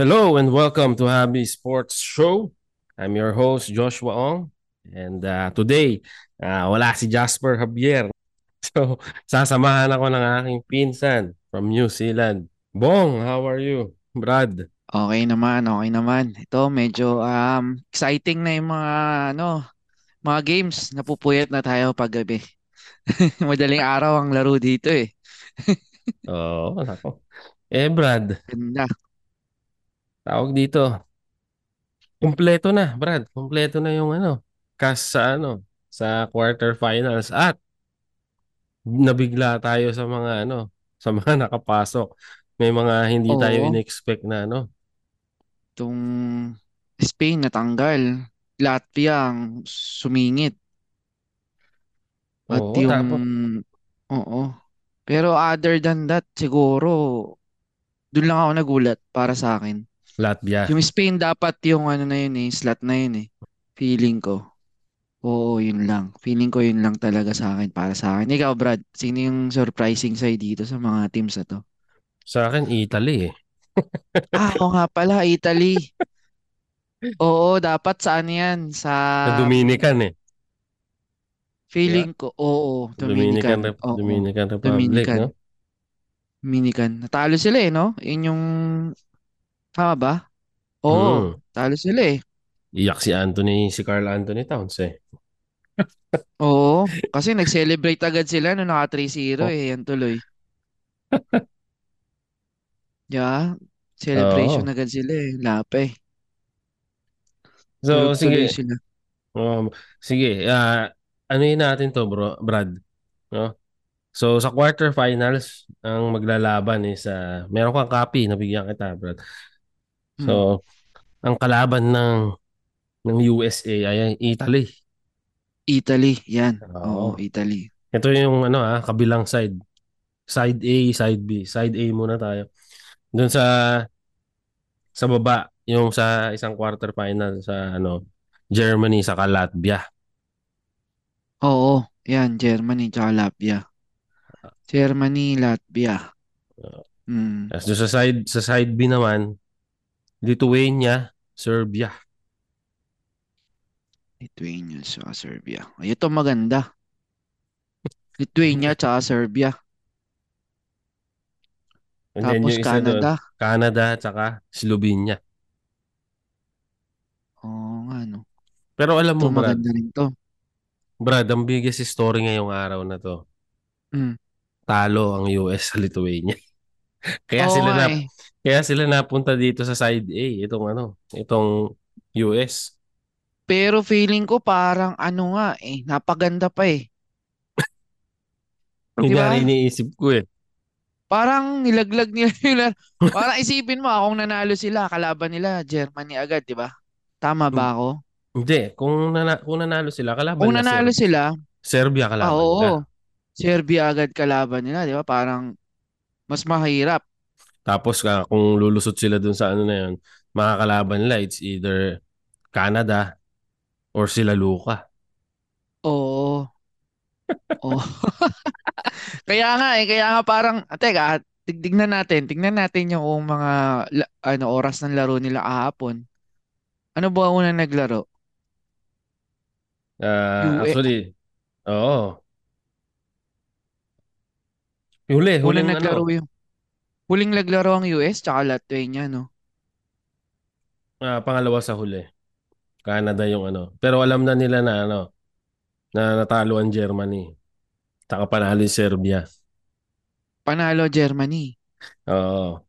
Hello and welcome to Happy Sports Show. I'm your host Joshua Ong and uh, today uh, wala si Jasper Javier. So sasamahan ako ng aking pinsan from New Zealand. Bong, how are you? Brad. Okay naman, okay naman. Ito medyo um exciting na yung mga ano, mga games. Napupuyat na tayo paggabi. Madaling araw ang laro dito eh. Oo, oh, nako. Eh Brad, Ganda. Tawag dito. Kumpleto na, Brad. Kumpleto na yung ano, cast sa ano, sa quarterfinals at nabigla tayo sa mga ano, sa mga nakapasok. May mga hindi tayo Oo, in-expect na ano. itong Spain natanggal. Latvia ang sumingit. At Oo, yung tapos oo. Pero other than that, siguro dun lang ako nagulat para sa akin. Latvia. Yung Spain dapat yung ano na yun eh, slot na yun eh. Feeling ko. Oo, yun lang. Feeling ko yun lang talaga sa akin, para sa akin. Ikaw, Brad, sino yung surprising sa'yo dito sa mga teams na to? Sa akin, Italy eh. Ah, oo nga pala, Italy. Oo, dapat saan yan? Sa Sa Dominican eh. Feeling ko, oo, Dominican, Dominican. Rep- Oo, Dominican Republic, Dominican. no? Dominican. Natalo sila eh, no? Yun yung, tama ba? Oo, Hmm. talo sila eh. Iyak si Anthony, si Carl Anthony Towns eh. Oo, kasi nag-celebrate agad sila nung naka 3-0 Oh, eh, yan tuloy. Yeah, celebration oo. agad sila eh, lape. So, Tuloy-tuloy sige. sila. Um, sige, ah ano yun natin to, bro, Brad? No? So, sa quarterfinals, ang maglalaban is, uh, meron kang copy, nabigyan kita, Brad. Hmm. So, ang kalaban ng ng USA ay Italy. Italy, yan. Oo, Oo. Italy. Ito yung ano ah, kabilang side. Side A, side B. Side A muna tayo. Doon sa sa baba, yung sa isang quarterfinal sa ano, Germany sa Latvia. Oo, yan, Germany tsaka Latvia. Germany, Latvia. Tapos doon sa side sa side B naman, Lithuania, Serbia. Lithuania tsaka Serbia. Ay, ito maganda. Lithuania tsaka Serbia. And then Tapos yung isa doon, Canada. Canada tsaka Slovenia. Oo nga, no. Pero alam Ito mo, Brad, maganda rin to. Brad, ang biggest story ngayong araw na to, Hmm. talo ang US sa Lithuania. Kaya Oo sila na eh. Kaya sila napunta dito sa side A, itong ano, itong US. Pero feeling ko parang ano nga eh, napaganda pa eh. Yun Di nga rin ba? iniisip ko eh. Parang nilaglag nila yun. Parang isipin mo, ah, kung nanalo sila, kalaban nila, Germany agad, di ba? Tama ba ako? Hindi, kung, nana, kung nanalo sila, kalaban Kung nila nanalo Ser sila, Serbia ah kalaban nila. oo, Serbia agad kalaban nila, di ba? Parang mas mahirap. Tapos ah, kung lulusot sila dun sa ano na yun, makakalaban nila, it's either Canada or sila Luka. Oo. Oo. Kaya nga eh, kaya nga parang, ah, teka, tig- tignan natin, tignan natin yung mga ano oras ng laro nila kahapon. Ano ba unang naglaro? Ah, UE. actually, oo. Huli, Unang huling naglaro ano, yung huling naglaro ang US tsaka Lithuania, no? ah, pangalawa sa huli. Canada yung ano. Pero alam na nila na ano, na natalo ang Germany. Saka panalo yung Serbia. Panalo Germany. Oo.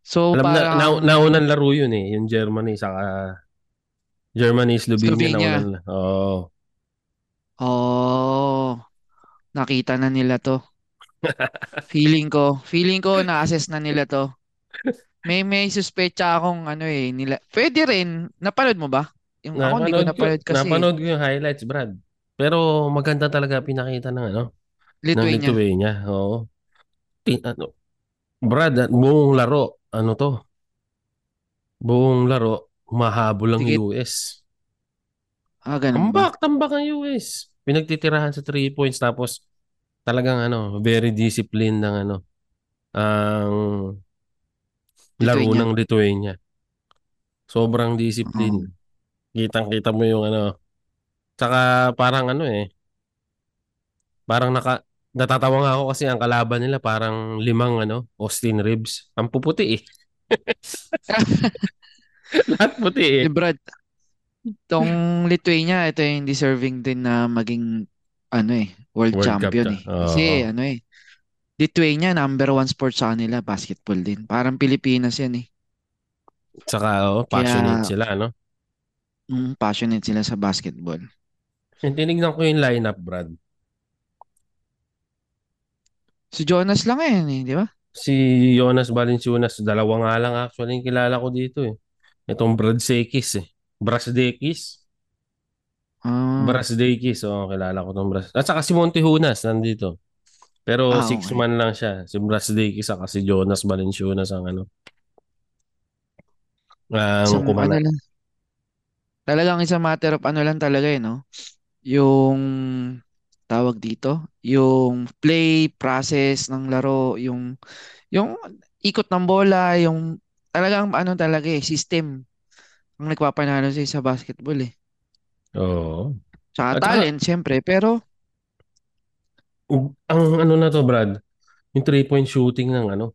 So Alam na, na parang naunang laro yun eh, yung Germany saka Germany, Slovenia Slovenia. naunang. Oo. Oh, nakita na nila to. Feeling ko, feeling ko na-assess na nila to. May may suspecha akong ano eh nila. Pwede rin. Napanood mo ba? Yung ako hindi ko Napanood kasi. napanood ko yung highlights, Brad. Pero maganda talaga pinakita ng ano, ng Lithuania. Lithuania. Oo. Ti- ano, Brad, buong laro, ano to? Buong laro, humahabol ang Sige. US. Ah, ganun ba? Tambak, tambak ang US. Pinagtitirahan sa 3 points tapos talagang ano, very disciplined ng ano, ang laro Lithuania. ng Lithuania. Sobrang discipline. Oo. Kitang-kita mo yung ano. Tsaka parang ano eh. Parang naka natatawa nga ako kasi ang kalaban nila parang limang ano, Austin Ribs. Ang puputi eh. Lahat puti eh. Eh, Brad, tong Lithuania, ito yung deserving din na maging ano eh, world, World Cup champion to. eh. Oo. Kasi ano eh, Lithuania, number one sport sa kanila, basketball din. Parang Pilipinas yan eh. Tsaka oh, passionate Kaya- sila, no? Mm, passionate sila sa basketball. Yung tinignan ko yung lineup, Brad. Si Jonas lang yan eh, di ba? Si Jonas Valanciunas, dalawa nga lang actually yung kilala ko dito eh. Itong Brad Sekis eh. Brasdekis. Ah, Brasdekis, oo, kilala ko tong Bras. At saka si Monty Hunas nandito. Pero Ah, six okay. man lang siya. Si Brasdekis saka si Jonas Valanciunas ang ano. Ang isang kumana. ano lang. Talagang isang matter of ano lang talaga eh, no? Yung tawag dito, yung play process ng laro, yung yung ikot ng bola, yung talagang ano talaga eh, system ang nagpapanalo sa sa basketball eh. Oo. Tsaka At saka- talent, syempre, pero Ang ano na to, Brad, yung three-point shooting ng ano,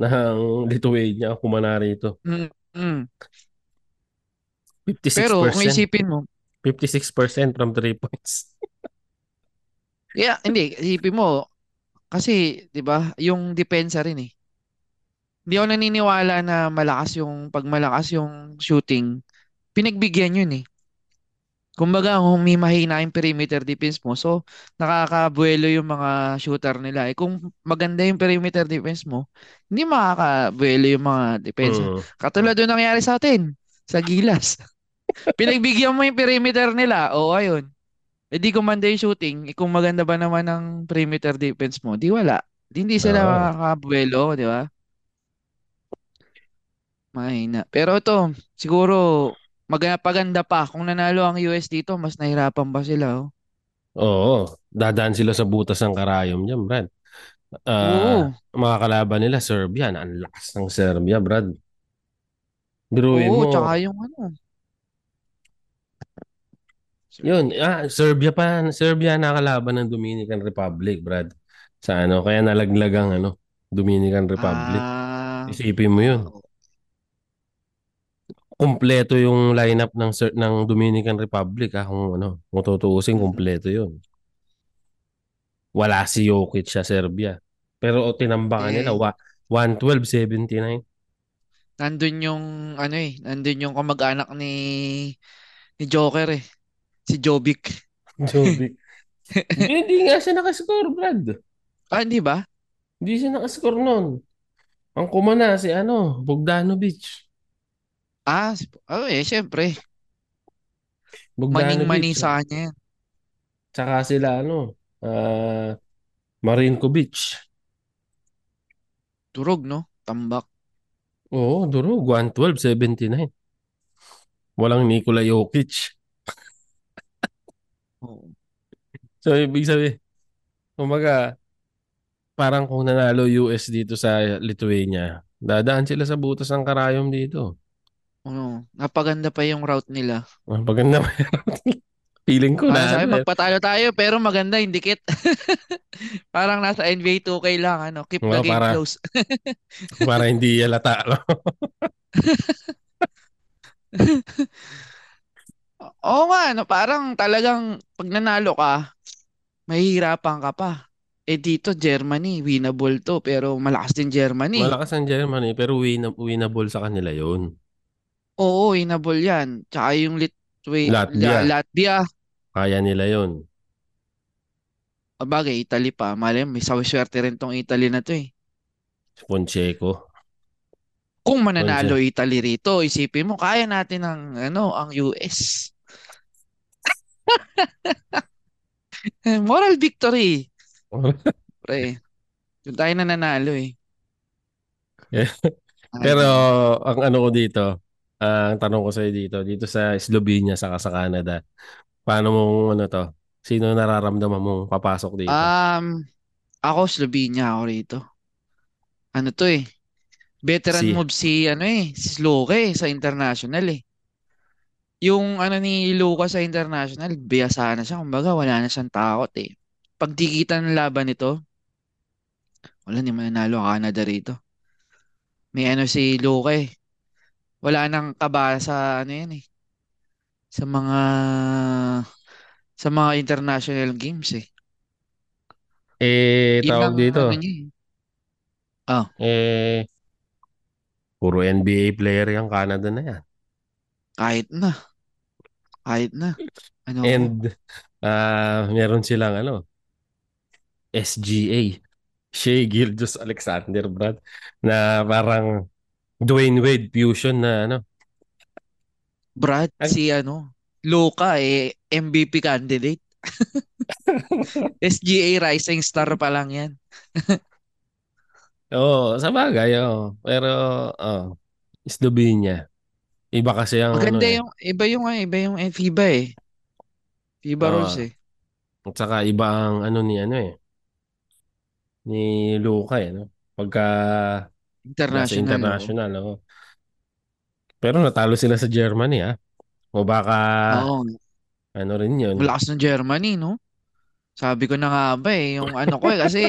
ng Lithuania, kumana rito. mm, mm. 56%. pero kung isipin mo, 56% from three points. yeah, hindi, isipin mo, kasi, di ba, yung depensa rin eh. Hindi ako naniniwala na malakas yung, pag malakas yung shooting, pinagbigyan yun eh. Kumbaga, kung may mahina yung perimeter defense mo, so nakakabuelo yung mga shooter nila. Eh kung maganda yung perimeter defense mo, hindi makakabuelo yung mga depensa. Mm. Katulad doon nangyari sa atin, sa Gilas. Pinagbigyan mo yung perimeter nila, o ayun. E di kumanda yung shooting, eh, kung maganda ba naman ang perimeter defense mo, di wala. Di hindi sila Oo. makakabuelo, di ba? Mahina. Pero ito, siguro, magpaganda pa. Kung nanalo ang US dito, mas nahirapan ba sila, oh? Oo, dadaan sila sa butas ng karayom niyan, Brad. Oo. Ah, mga kalaban nila, Serbia. Ang lakas ng Serbia, Brad. Biruin Oo, mo. tsaka yung ano. Yun, ah, Serbia pa, Serbia nakalaban ng Dominican Republic, Brad. Sa ano, kaya nalaglag ang ano, Dominican Republic. Ah, Isipin mo yun. oo. Kumpleto yung lineup ng ng Dominican Republic ah, kung ano, kung tutuusin, Mm. kumpleto yun. Wala si Jokic sa Serbia. Pero tinambakan Eh. nila wa 112-79. Nandun yung, ano eh, nandun yung kamag-anak ni, ni Joker eh. Si Jovic. Jovic. Hindi, nga siya nakascore, Brad. Ah, hindi ba? Hindi siya nakascore nun. Ang kumana si ano, Bogdanovic. Ah, oh eh, syempre. Bogdanovic. Maning-mani sa kanya yan. Tsaka sila ano, ah Marinkovic. Turog, no? Tambak. Oo, durog. 112-79. Walang Nikola Jokic. Oo. So, ibig sabihin, kumbaga, parang kung nanalo US dito sa Lithuania, dadaan sila sa butas ng karayom dito. Oo. Napaganda pa yung route nila. Ah, Paganda pa Feeling ko Parang na sabi, ano eh. magpatalo tayo pero maganda yung dikit. Parang nasa NBA 2K lang, ano, keep the Oo, game para- close. para hindi halata. no? Oo nga, no, parang talagang pag nanalo ka, mahihirapan ka pa. Eh dito, Germany, winnable to, pero malakas din Germany. Malakas ang Germany, pero win winnable sa kanila yun. Oo, winnable yan. Tsaka yung Litwa- Latvia. La- Latvia, Kaya nila yun. ah, bagay, Italy pa. Malay mo, may swerte rin tong Italy na to eh. Si Poncheco. Kung mananalo Italy rito, isipin mo, kaya natin ang, ano, ang US. Moral victory. Pre, doon tayo nananalo eh. Ay, Pero ang ano ko dito, ah, ang tanong ko sa'yo dito, dito sa Slovenia saka sa Canada, paano mong ano to? Sino nararamdaman mong papasok dito? Um, ako Slovenia ako rito. Ano to eh? Veteran Si move si ano eh, si Luka eh, sa international eh. Yung ano ni Luka sa international, biyasa na siya. Kumbaga, wala na siyang takot eh. Pag dikita ng laban nito, wala ni mananalo ang Canada rito. May ano si Luka eh. Wala nang kaba sa ano yan eh. Sa mga sa mga international games eh. eh tawag lang dito. ano niya eh. Ah, Eh puro NBA player yung Canada na yan. kahit na. Kahit na. Ano? And ah meron silang ano SGA. Shea Gilgeous Alexander, Brad. Na parang Dwayne Wade fusion na ano. Brad, Ang- si ano, Luka eh, MVP candidate. SGA Rising Star pa lang yan. Oo, sa bagay, oo. Pero, oh, Slovenia. Iba kasi ang ano Maganda eh. yung, iba yung, ah, iba yung eh, FIBA eh. FIBA Oo. rules eh. At saka iba ang ano ni ano eh. Ni Luka eh, no? Pagka International. oh. international, oo. Pero natalo sila sa Germany, ah. O baka, Oo. ano rin yun. Malakas ng Germany, no? Sabi ko na nga ba eh, yung ano ko eh, kasi,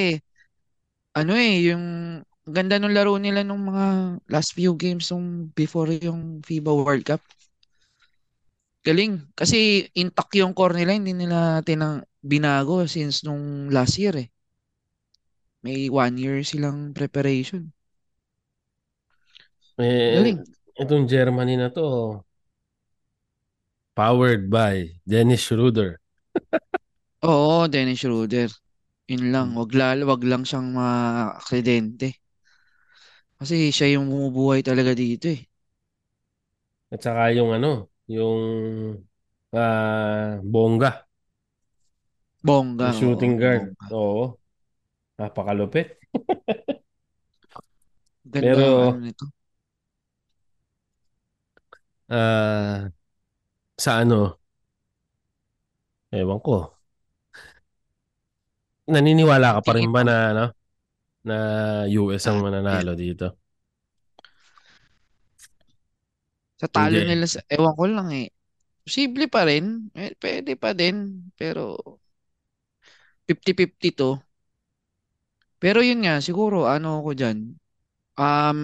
ano eh, yung ganda ng laro nila nung mga last few games nung before yung FIBA World Cup. Galing. Kasi intact yung core nila, hindi nila tinang binago since nung last year eh. May one year silang preparation. Eh, Galing. itong Germany na to, powered by Dennis Schroeder. Oo, Dennis Schroeder. Yun lang, Hmm. wag, lal, wag lang siyang makakredente. Kasi siya yung bumubuhay talaga dito eh. At saka yung ano, yung ah, Bongga, Bongga, yung shooting oo, guard. bongga. Oo, napakalupit. Ganda Pero, ano nito. Ah, sa ano, ewan ko, naniniwala ka pa rin ba na, ano, na US ang mananalo dito? Sa talo Hindi. nila, sa, ewan ko lang eh. Posible pa rin. Eh, pwede pa din. Pero 50-50 to. Pero yun nga, siguro ano ko dyan. Um,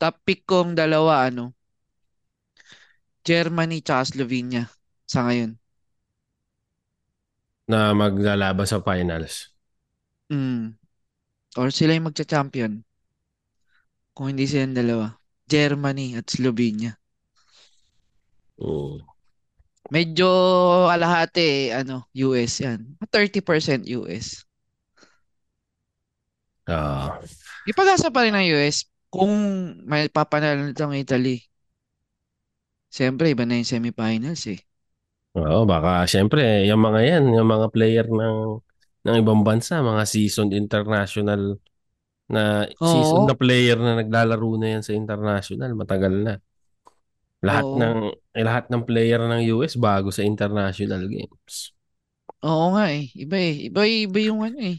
top pick kong dalawa, ano, Germany tsaka Slovenia sa ngayon. Na maglalaban sa finals. Mm. Or sila yung magcha-champion. Kung hindi silang dalawa. Germany at Slovenia. Mm. Medyo alahati, ano, US yan. 30% US. Ah, May pag-asa pa rin ng US kung may papanalo nitong Italy. Siyempre, iba na yung semifinals eh. oo, baka syempre, yung mga yan, yung mga player ng ng ibang bansa, mga seasoned international na seasoned Oo, na player na naglalaro na yan sa international, matagal na. Lahat oo. ng eh, lahat ng player ng US bago sa international games. Oo nga eh. Iba eh. Iba, iba yung ano eh.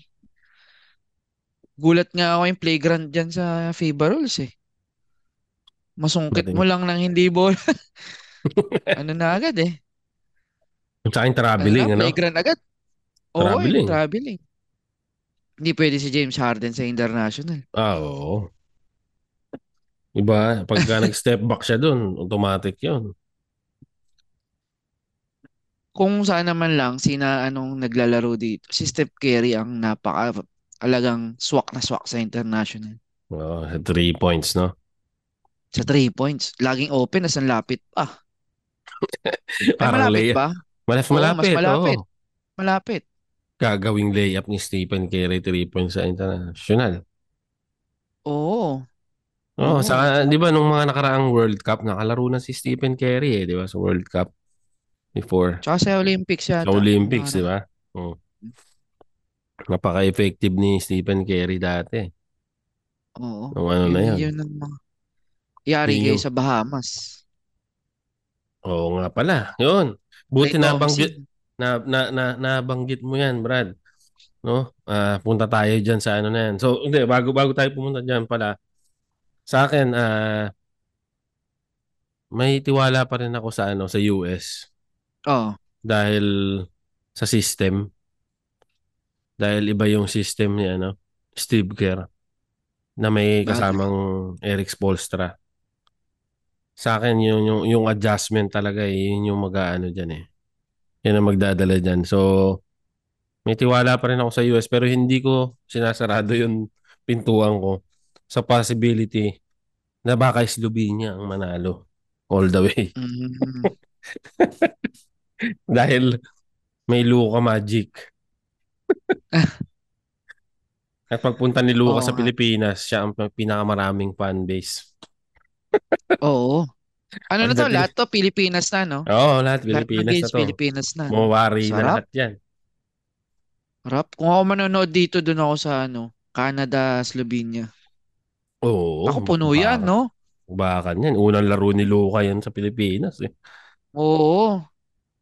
Gulat nga ako yung playground dyan sa FIBA rules eh. Masungkit mo lang ng hindi ball. ano na agad eh. Yung Ano traveling, ano? playground agad. Oo, Traveling. yung traveling. Hindi pwede si James Harden sa international. Ah, oo. Iba, pagka nag-step back siya dun, automatic yun. Kung saan naman lang, sina anong naglalaro dito. Si Steph Curry ang napaka alagang swak na swak sa international. Sa three points, no? Sa three points. Laging open, as ang lapit pa. Ay, Parang malapit ba? Mas Oo, mas malapit, malapit. oo. Malapit. Gagawing layup ni Stephen Curry, three points sa international. Oo. Oo, Oo. sa, di ba, nung mga nakaraang World Cup, nakalaro na si Stephen Curry, eh, di ba, sa World Cup before. Tsaka sa Olympics Sa yata. Olympics, di ba? Oo. Napaka-effective ni Stephen Curry dati. Oo. Nung ano Yun, na yun. yun ang mga yari kayo sa Bahamas. Oo nga pala. Yun. Buti Kay nabanggit, na, na, na, nabanggit mo yan, Brad. No? Ah, punta tayo diyan sa ano na yan. So, hindi, bago bago tayo pumunta diyan pala Sa akin, ah, may tiwala pa rin ako sa ano, sa US Oo. dahil sa system. Dahil iba yung system ni ano, Steve Kerr na may kasamang Eric Spoelstra. Sa akin yung yung, yung adjustment talaga eh, yun yung mag-aano diyan eh. Yan ang magdadala diyan. So may tiwala pa rin ako sa US pero hindi ko sinasarado yung pintuan ko sa possibility na baka Slovenia ang manalo all the way. Mm. Dahil may Luka Magic. At pagpunta ni Luka Oo sa. Pilipinas, siya ang pinakamaraming fan base. Oo. Ano na to? Lahat to Pilipinas na, no? Oo, lahat Lahat Pilipinas na games to. Pilipinas na. Mawari na lahat yan. Rap. Kung ako manonood dito, doon ako sa ano, Canada, Slovenia. Oo. Ako puno yan, baka- no? Bakan yan. Unang laro ni Luka yan sa Pilipinas. Eh. Oo.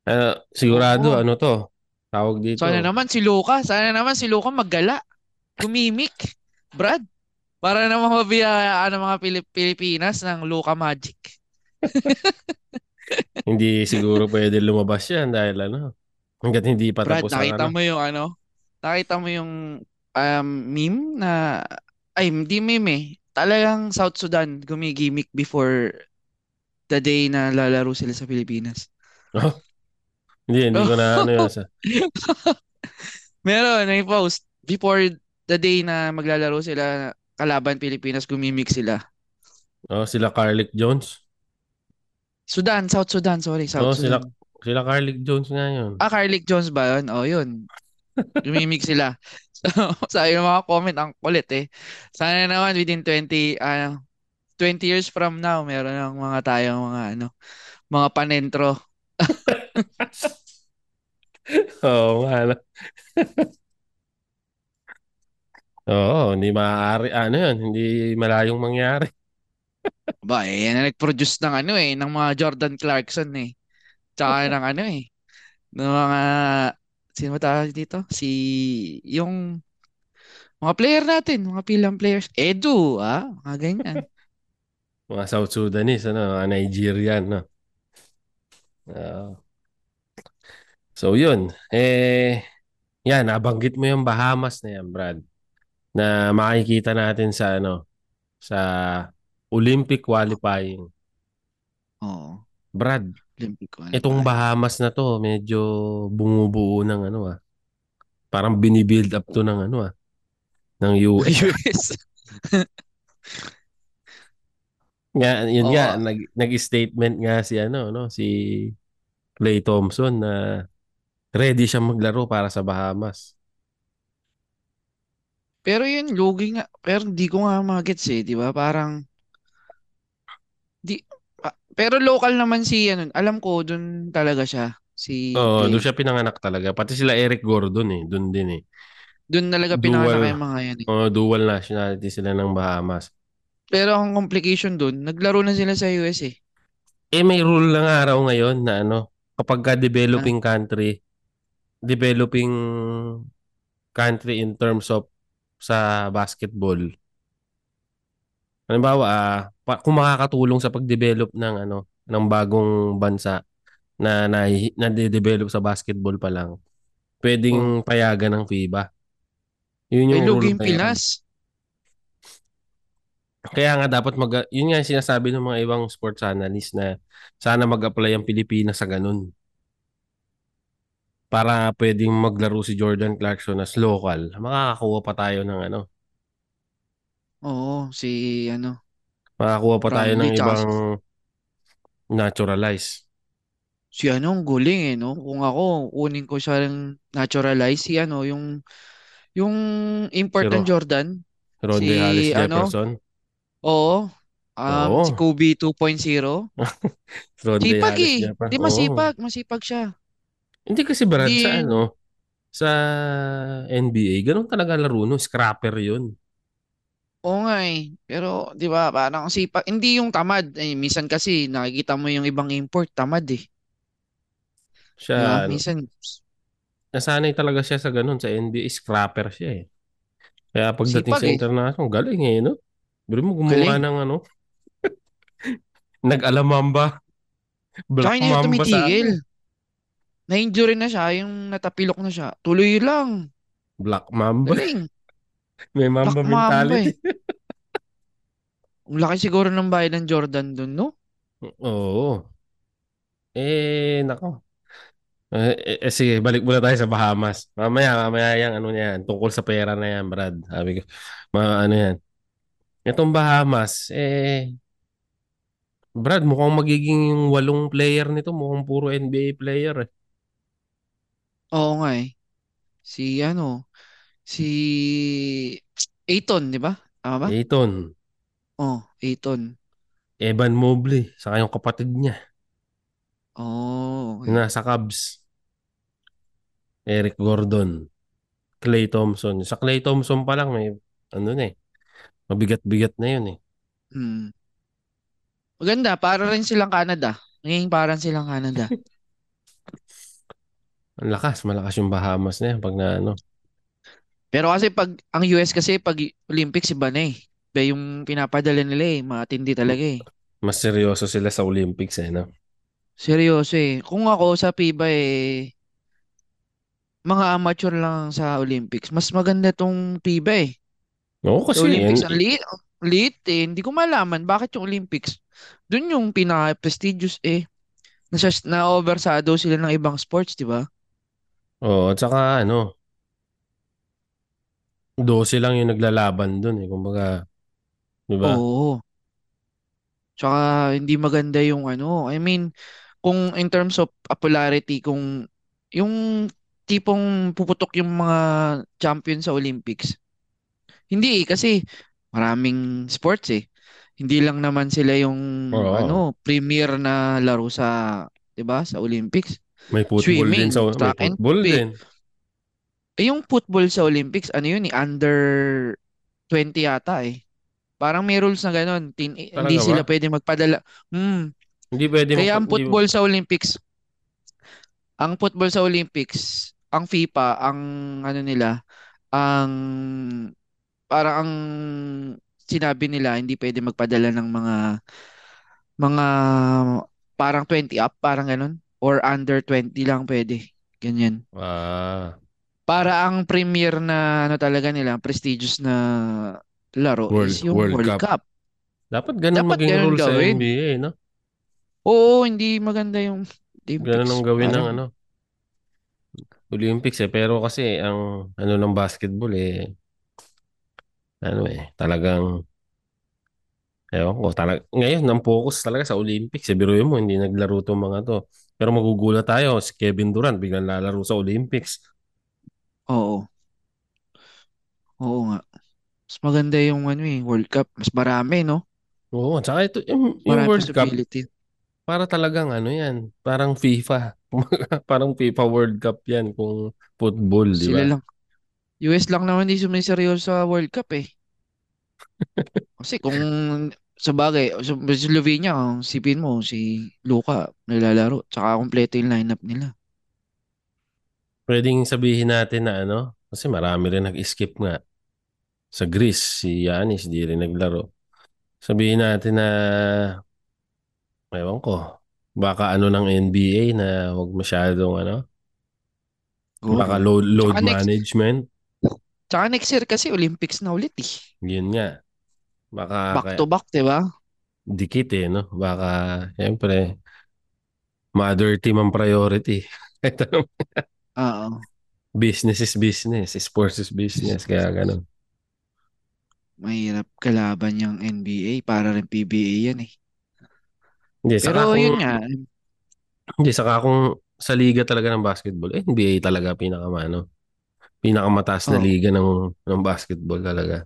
Eh, sigurado, Oo. ano to? Tawag dito. Sana naman si Luka, sana naman si Luka maggala. Gumimik. Brad. Para naman mabiyayaan ng mga Pilip- Pilipinas ng Luka Magic. Hindi siguro pwede lumabas yan dahil ano. Hanggat hindi pa Brad, tapos nakita ano. mo yung ano? Nakita mo yung um, meme na ay hindi meme eh. Talagang South Sudan gumigimik before the day na lalaro sila sa Pilipinas. Oh. Hindi, hindi ko na ano yun. Sa, Meron, may post. Before the day na maglalaro sila kalaban Pilipinas, gumimik sila. oh, sila Carlick Jones. Sudan, South Sudan, sorry, Oh, South sila, Sudan. sila Carlick Jones nga yun. Ah, Carlick Jones ba yun? Oh, yun. Gumimik sila. So, sabi ng mga comment, ang kulit eh. Sana naman within 20, ano, 20 years from now, meron ng mga tayong mga, ano, mga panentro. Oo, nga. ano. Oo, hindi maaari. Ano yun, hindi malayong mangyari. Ba, eh, yan na nag-produce ng ano eh, ng mga Jordan Clarkson eh. Tsaka ng ano eh, ng mga, sino ba dito? Si, yung, mga player natin, mga pilang players. Edu, ah, mga ganyan. Mga South Sudanese, ano, mga Nigerian, no. Oo. so, yun. Eh, yan, nabanggit mo yung Bahamas na yan, Brad. Na makikita natin sa, ano, sa Olympic qualifying. Oo, Brad, Olympic itong qualifying. Bahamas na to, medyo bumubuo ng ano ah. Parang binibuild up to ng ano ah. Ng US. US. Nga, yun Oo. nga, nag, nag-statement nga si ano, no, si Clay Thompson na ready siya maglaro para sa Bahamas. Pero yun, lugi nga. Pero di ko nga magets eh, di ba? Parang, di, ah, pero local naman si, ano, alam ko, dun talaga siya. Si Oo, doon siya pinanganak talaga. Pati sila Eric Gordon eh, doon din eh. Dun talaga pinanganak yung mga yan eh. Oo, dual nationality sila ng Bahamas. Pero ang complication dun, naglaro na sila sa US eh. Eh may rule lang araw ngayon na ano, kapag ka developing country, developing country in terms of sa basketball. Halimbawa, ah, pa, kung makakatulong sa pagdevelop ng ano, ng bagong bansa na na, na-develop sa basketball pa lang, pwedeng payagan ng FIBA. Yun Ay, yung lugi rule yung na. Pinas. Kaya nga dapat mag yun nga yung sinasabi ng mga ibang sports analyst na sana mag-apply ang Pilipinas sa ganun. Para pwedeng maglaro si Jordan Clarkson as local. Makakakuha pa tayo ng ano, Oo, si, ano, makakakuha pa tayo ng ibang naturalize. si ano, ang guling eh, no? Kung ako, kunin ko siya ng naturalize, si ano, yung, yung import ng Pero- Jordan. Ronde Si, Hollis ano? Jefferson. Oo. Um, Oo. si Kobe 2.0. Ronde Sipag eh. Di masipag, masipag siya. Hindi kasi Brad Di- sa ano, sa NBA, ganun talaga laro no, scrapper yun. Oo nga eh. Pero, di ba, parang sipag. Hindi yung tamad. Eh, minsan kasi, nakikita mo yung ibang import, tamad eh. Siya, ba? ano, Minsan, nasanay talaga siya sa ganun sa NBA, scrapper siya eh. Kaya pagdating Sipag sa eh. international, galing eh, no? Pero mo gumawa Galing. ng ano, nag-alamamba, Tsaka black hindi na mamba sa tumitigil. Na-injury na siya, yung natapilok na siya. Tuloy lang. black mamba. Galing. May mamba Black Mamba mentality. eh. Ang laki siguro ng bayad ng Jordan dun, no? Oo. Eh, nako. Eh, eh, eh, sige, balik muna tayo sa Bahamas. Mamaya, mamaya yan, ano yan, tungkol sa pera na yan, Brad. Sabi ko, mga ano yan. Itong Bahamas, eh, Brad, mukhang magiging yung walong player nito, mukhang puro NBA player eh. Oo nga eh. Si ano, si Aiton, di ba? Tama ba? Ayton, Oh, Aiton. Evan Mobley, saka yung kapatid niya, Oh, yung okay. nasa Cubs, Eric Gordon, Klay Thompson. Sa Klay Thompson pa lang, may, ano na eh, mabigat-bigat na yun eh. Hmm. Maganda, para rin silang Canada. Ngayon parang silang Canada. Ang lakas, malakas yung Bahamas na yan pag na ano. Pero kasi pag ang US kasi pag Olympics iba na eh. Iba yung pinapadala nila eh, matindi talaga eh. Mas seryoso sila sa Olympics eh, no? Seryoso eh. Kung ako sa FIBA eh, mga amateur lang sa Olympics. Mas maganda tong FIBA eh. Oo, Sa kasi Olympics, ang liit, liit eh. Hindi ko malaman bakit yung Olympics. Doon yung pinaka-prestigious eh. Nasa, na-overshadow sila ng ibang sports, di ba? Oo, at saka ano, 12 lang yung naglalaban dun eh. Kumbaga, di ba? Oo. Tsaka hindi maganda yung ano. I mean, kung in terms of popularity, kung yung tipong puputok yung mga champion sa Olympics. Hindi eh, kasi maraming sports eh. Hindi lang naman sila yung Oo. ano, premier na laro sa, 'di ba, sa Olympics. May football din Swimming, sa may track and football din. Eh, yung football sa Olympics, ano yun eh, under 20 yata eh. Parang may rules na ganun. Tin- hindi Talaga ba? sila pwede magpadala. Hmm. Hindi pwede Kaya ang magpa- hindi- football sa Olympics, ang football sa Olympics, ang FIFA, ang ano nila, ang parang ang sinabi nila hindi pwede magpadala ng mga mga parang 20 up, parang ganun or under 20 lang pwede. Ganyan. Ah, Para ang premier na ano talaga nila, prestigious na laro World- is yung World World, Cup. Cup. dapat ganun Dapat maging ganun rule sa gawin. NBA, no? Oo, hindi maganda yung Ganun Olympics. ang gawin ng Parang- ano. Olympics eh. Pero kasi ang ano ng basketball eh, ano eh, talagang Ewan ko, talag ngayon, ang focus talaga sa Olympics. Eh, biruin mo, hindi naglaro tong mga to. Pero magugulat tayo, si Kevin Durant biglang lalaro sa Olympics. Oo. Oo nga. Mas maganda yung ano eh, World Cup. Mas marami, no? Oo, tsaka ito, yung, yung World Cup, para talagang ano yan, parang FIFA. parang FIFA World Cup yan kung football, di Sila ba? lang. US lang naman di sumiseryoso sa World Cup eh. Kasi kung sa bagay, sa Slovenia, kung sipin mo, si Luka nilalaro. Tsaka kompleto yung lineup nila. Pwedeng sabihin natin na ano, kasi marami rin nag-skip nga. Sa Greece, si Giannis, di rin naglaro. Sabihin natin na, ewan ko, baka ano ng NBA na wag masyadong ano, Oo. baka load, load Tsaka next- management. Tsaka next year kasi Olympics na ulit eh. Yun nga. Baka Back kaya- to back, di ba? dikit eh, no? Baka, siyempre, mother team ang priority. Ito, Oo. business is business, sports is business, kaya ganun. Mahirap kalaban yung NBA. Para rin PBA yan eh. Hindi, Pero kung, yun nga. hindi, saka kung sa liga talaga ng basketball, eh, NBA talaga pinakamano. Pinakamataas na Oo. liga ng, ng basketball talaga.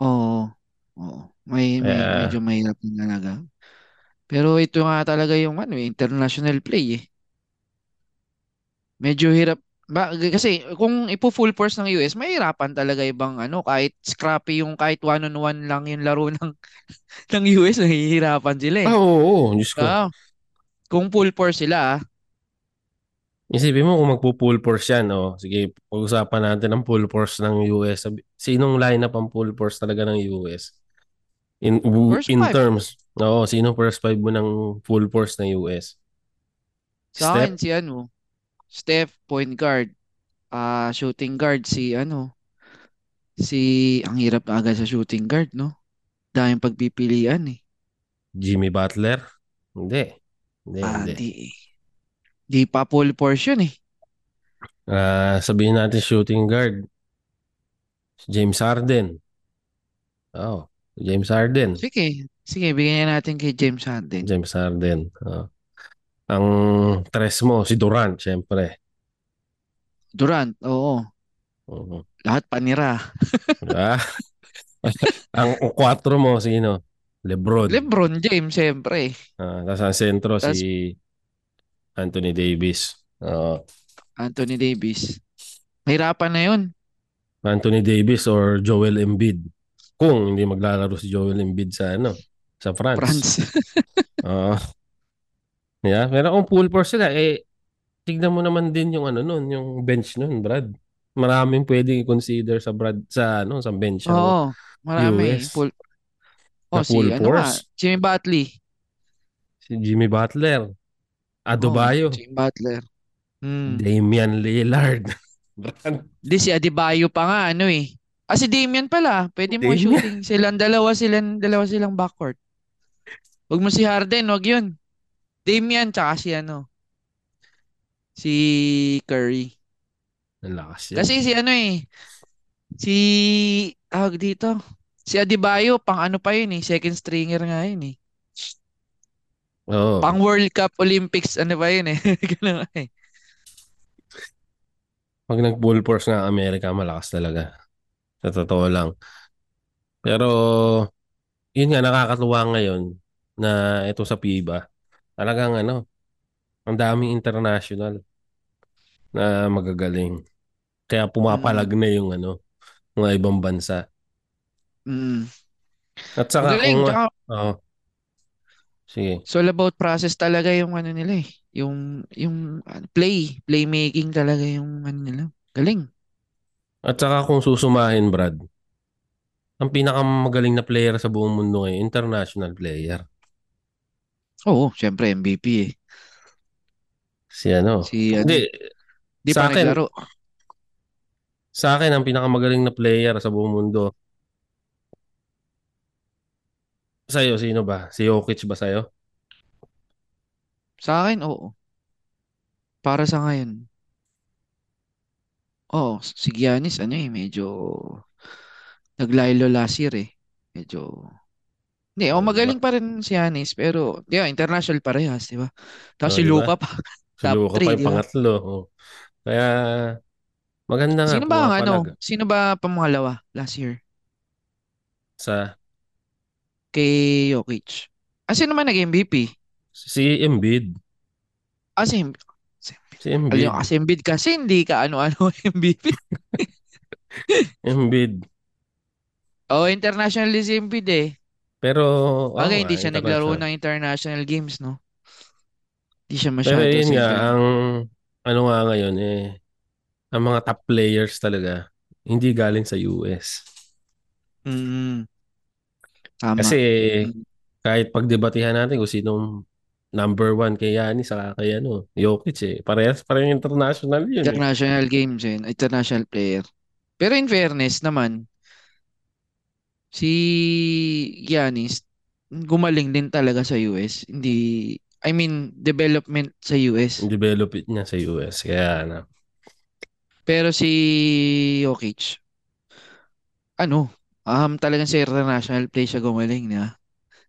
Oo. Oo. May, may Kaya- medyo mahirap din talaga. Pero ito nga talaga yung ano, eh, international play eh. Medyo hirap. Ba, kasi kung ipo full force ng US, mahirapan talaga ibang ano, kahit scrappy yung kahit one on one lang yung laro ng ng US, nahihirapan sila eh. Ah, oo, oo, Diyos ko. Ah, kung full force sila, ah, Isipin mo kung magpo-full force yan, oh. Sige, pag-usapan natin ang full force ng US. Sinong lineup ang full force talaga ng US? In First in five. terms, oo, sino first five mo ng full force na US? Sa akin Steph, si ano, Steph, point guard. Ah, shooting guard si ano, si ang hirap agad sa shooting guard, no? Daming pagpipilian eh. Jimmy Butler? Hindi. Hindi, Ah, hindi. di, di pa full portion eh. Ah, sabihin natin shooting guard. James Harden. Oh, James Harden. Sige, sige, bigyan natin kay James Harden. James Harden. Oh. Ang tres mo, si Durant, syempre. Durant, oo. Oo. Lahat panira. Ah, ang kwatro mo, sino? LeBron. LeBron James, siyempre. Ah, tapos ang sentro, Tas- si Anthony Davis. Oo. Anthony Davis. Mahirapan na yun. Anthony Davis or Joel Embiid. Kung hindi maglalaro si Joel Embiid sa ano, sa France. France. Oo. yeah, pero kung full force sila, eh, tignan mo naman din yung ano nun, yung bench nun, Brad. Maraming pwedeng i-consider sa Brad sa ano, sa bench Oo, marami. US. Full, oh, si full ano force. Jimmy Butley. Si Jimmy Butler, Adebayo, Oh, Jimmy Butler. Hmm. Damian Lillard. Brad, Di si Adebayo pa nga, ano eh. Ah, si Damian pala. Pwede mo Damian. shooting. Silang dalawa silang, dalawa silang backcourt. Huwag mo si Harden, wag yun. Damian, tsaka si ano. Si Curry. ang lakas yan. Kasi si ano eh. Si, tawag dito. Si Adebayo, pang ano pa yun eh. Second stringer nga yun eh. Oo. Pang World Cup Olympics, ano ba yun eh. Ganun eh. Pag nag-full force nga Amerika, malakas talaga. Sa totoo lang. Pero, yun nga, nakakatuwa ngayon na ito sa FIBA. Talagang ano, ang daming international na magagaling. Kaya pumapalag na yung ano, mga ibang bansa. Mm. At saka Magaling. kung, Tsaka, oo. sige. it's all about process talaga yung ano nila eh. Yung, yung ano, play, playmaking talaga yung ano nila. Galing. At saka kung susumahin, Brad, ang pinakamagaling na player sa buong mundo ngayon, international player. Oo, syempre MVP eh. Si ano. Si ano, Hindi, di sa pa akin, naglaro. sa akin, ang pinakamagaling na player sa buong mundo, sa'yo, sino ba? Si Jokic ba sa'yo? Sa akin, oo. Para sa ngayon. Oo, si Giannis, ano eh, medyo naglaylo last year eh. Medyo Hindi, oh, Oh, magaling pa rin si Giannis, pero di ba, international parehas, di ba? Tapos Oh, si di ba? Luka pa, Si Luka 3, pa yung pangatlo. Oh. Kaya, maganda nga, Sino ba ang ano? Sino ba pamangalawa last year sa kay Jokic? Ah, sino naman nag-MVP? si Embiid. Ah, si, si Si Alam Embiid. nyo, kasi Embiid kasi hindi ka ano-ano MVP. Embiid. Oh, international is Embiid eh. Pero, Bagay, nga, hindi siya naglaro ng international games, no? Hindi siya Pero masyado yun sa nga, ang ano nga ngayon eh, ang mga top players talaga, hindi galing sa US. Mm, tama. Kasi kahit pagdebatehan natin kung sinong number one kay Giannis saka kay ano, Jokic eh. Parehas parehas international yun eh. International games yun, international player. Pero in fairness naman, si Giannis, gumaling din talaga sa US. Hindi, I mean, development sa US. Yung develop it niya sa US. Kaya ano, Pero si Jokic, ano, um, talagang sa international play siya gumaling niya.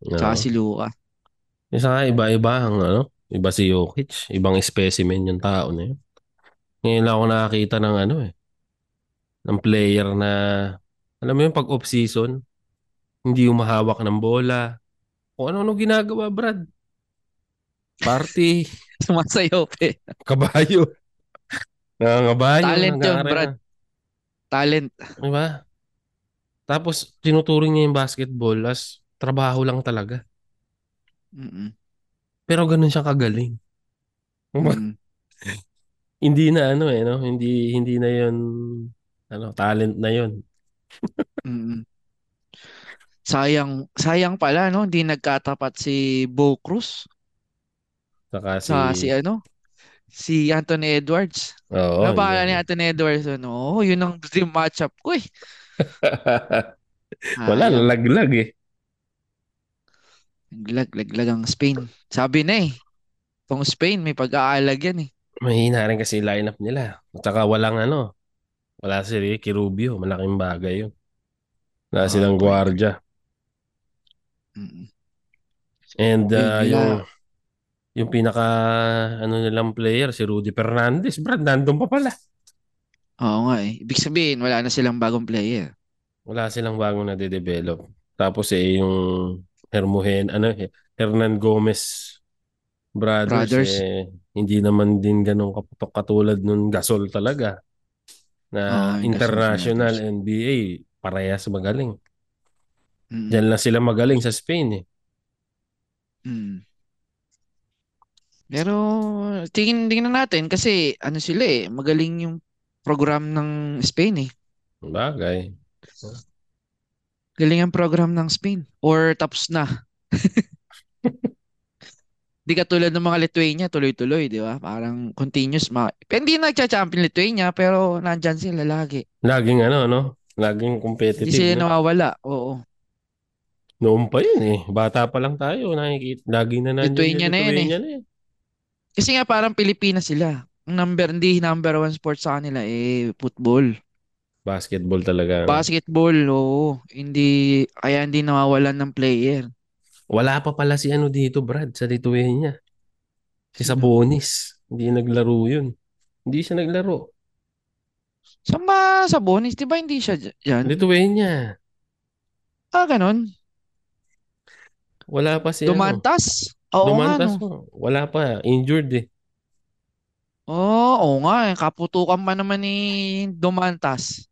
Tsaka no. si Luka. Yung saka iba-iba ang ano, iba si Jokic, ibang specimen yung tao na yun. Ngayon lang ako nakakita ng ano eh, ng player na, alam mo yung pag off-season, hindi umahawak ng bola. Kung ano-ano ginagawa, Brad. Party, Sumasayaw pa eh. kabayo. Nangangabayo, Talent yun, Brad. Talent. Diba? Tapos, tinuturing niya yung basketball as trabaho lang talaga. Mm-mm. Pero ganun siya kagaling. Mm. Hindi na ano eh, no? Hindi, hindi na yun, ano, talent na yun. Mm-mm. Sayang, sayang pala, no? Hindi nagkatapat si Bo Cruz Saka si... sa si ano, si Anthony Edwards. Oo, Napakala ni. Anthony Edwards, ano? Oh, yun ang dream matchup ko eh. Wala, Sayang. lalaglag eh. Laglag, laglag ang Spain. Sabi na eh. Itong Spain, may pag-aalag yan eh. Mahina rin kasi lineup nila. At saka walang ano, wala si Ricky Rubio. Malaking bagay yun. Wala Ah, silang point. gwardiya. And uh, yung yung pinaka ano nilang player si Rudy Fernandez, Brad, nandun pa pala. Oo nga eh. Ibig sabihin, wala na silang bagong player. Wala silang bagong nade-develop. Tapos eh yung Hermohen, ano, Hernan Gomez brothers, Brothers. eh, hindi naman din ganun kaputok katulad nung Gasol talaga. Na Gasol international brothers. NBA, parehas magaling. Mm. Diyan lang sila magaling sa Spain eh. Mm. Pero tingin tingnan natin kasi ano sila eh, magaling yung program ng Spain eh. Bagay. Galing ang program ng Spain or tapos na. Di katulad ng mga Lithuania, tuloy-tuloy, di ba? Parang continuous. Ma hindi nagcha-champion Lithuania, pero nandyan sila lagi. Laging ano, no? Laging Hindi competitive. sila no? nawawala. Oo. Noon pa yun eh. Bata pa lang tayo. Nakikita. Lagi na nandiyan Lithuania yung na yun eh. Lithuania na yun. Kasi nga parang Pilipinas sila. Ang number, hindi number one sport sa kanila eh, football. Basketball talaga. no? Basketball, oo. Hindi, kaya hindi nawawalan ng player. Wala pa pala si ano dito, Brad, sa Lithuania. Si Sino? Sabonis. Hindi naglaro yun. Hindi siya naglaro. Sa ba, sa bonus, di ba hindi siya dyan? dyan? Lithuania. Ah, ganun. Wala pa si ano. Dumantas? Oo nga, Dumantas no. mo. Wala pa. Injured eh. Oo, oo nga. eh. Kaputukan pa naman ni Dumantas.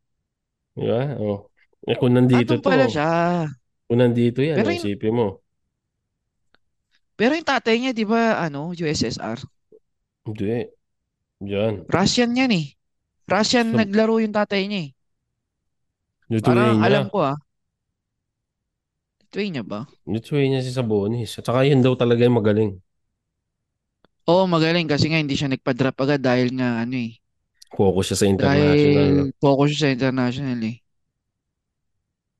Di ba? Oh. Eh kung nandito Atong to. pala siya. Kung nandito yan, Pero oh, yun- isipin mo. Pero yung tatay niya, di ba, ano, USSR? Hindi. Diyan. Russian yan eh. Russian So- naglaro yung tatay niya eh. Parang Lithuania. alam ko ah. Lithuania ba? Lithuania si Sabonis. At saka yun daw talaga yung magaling. Oo, magaling kasi nga hindi siya nagpa-drop agad dahil nga ano eh. Focus siya sa international. no? Dahil focus siya sa international eh.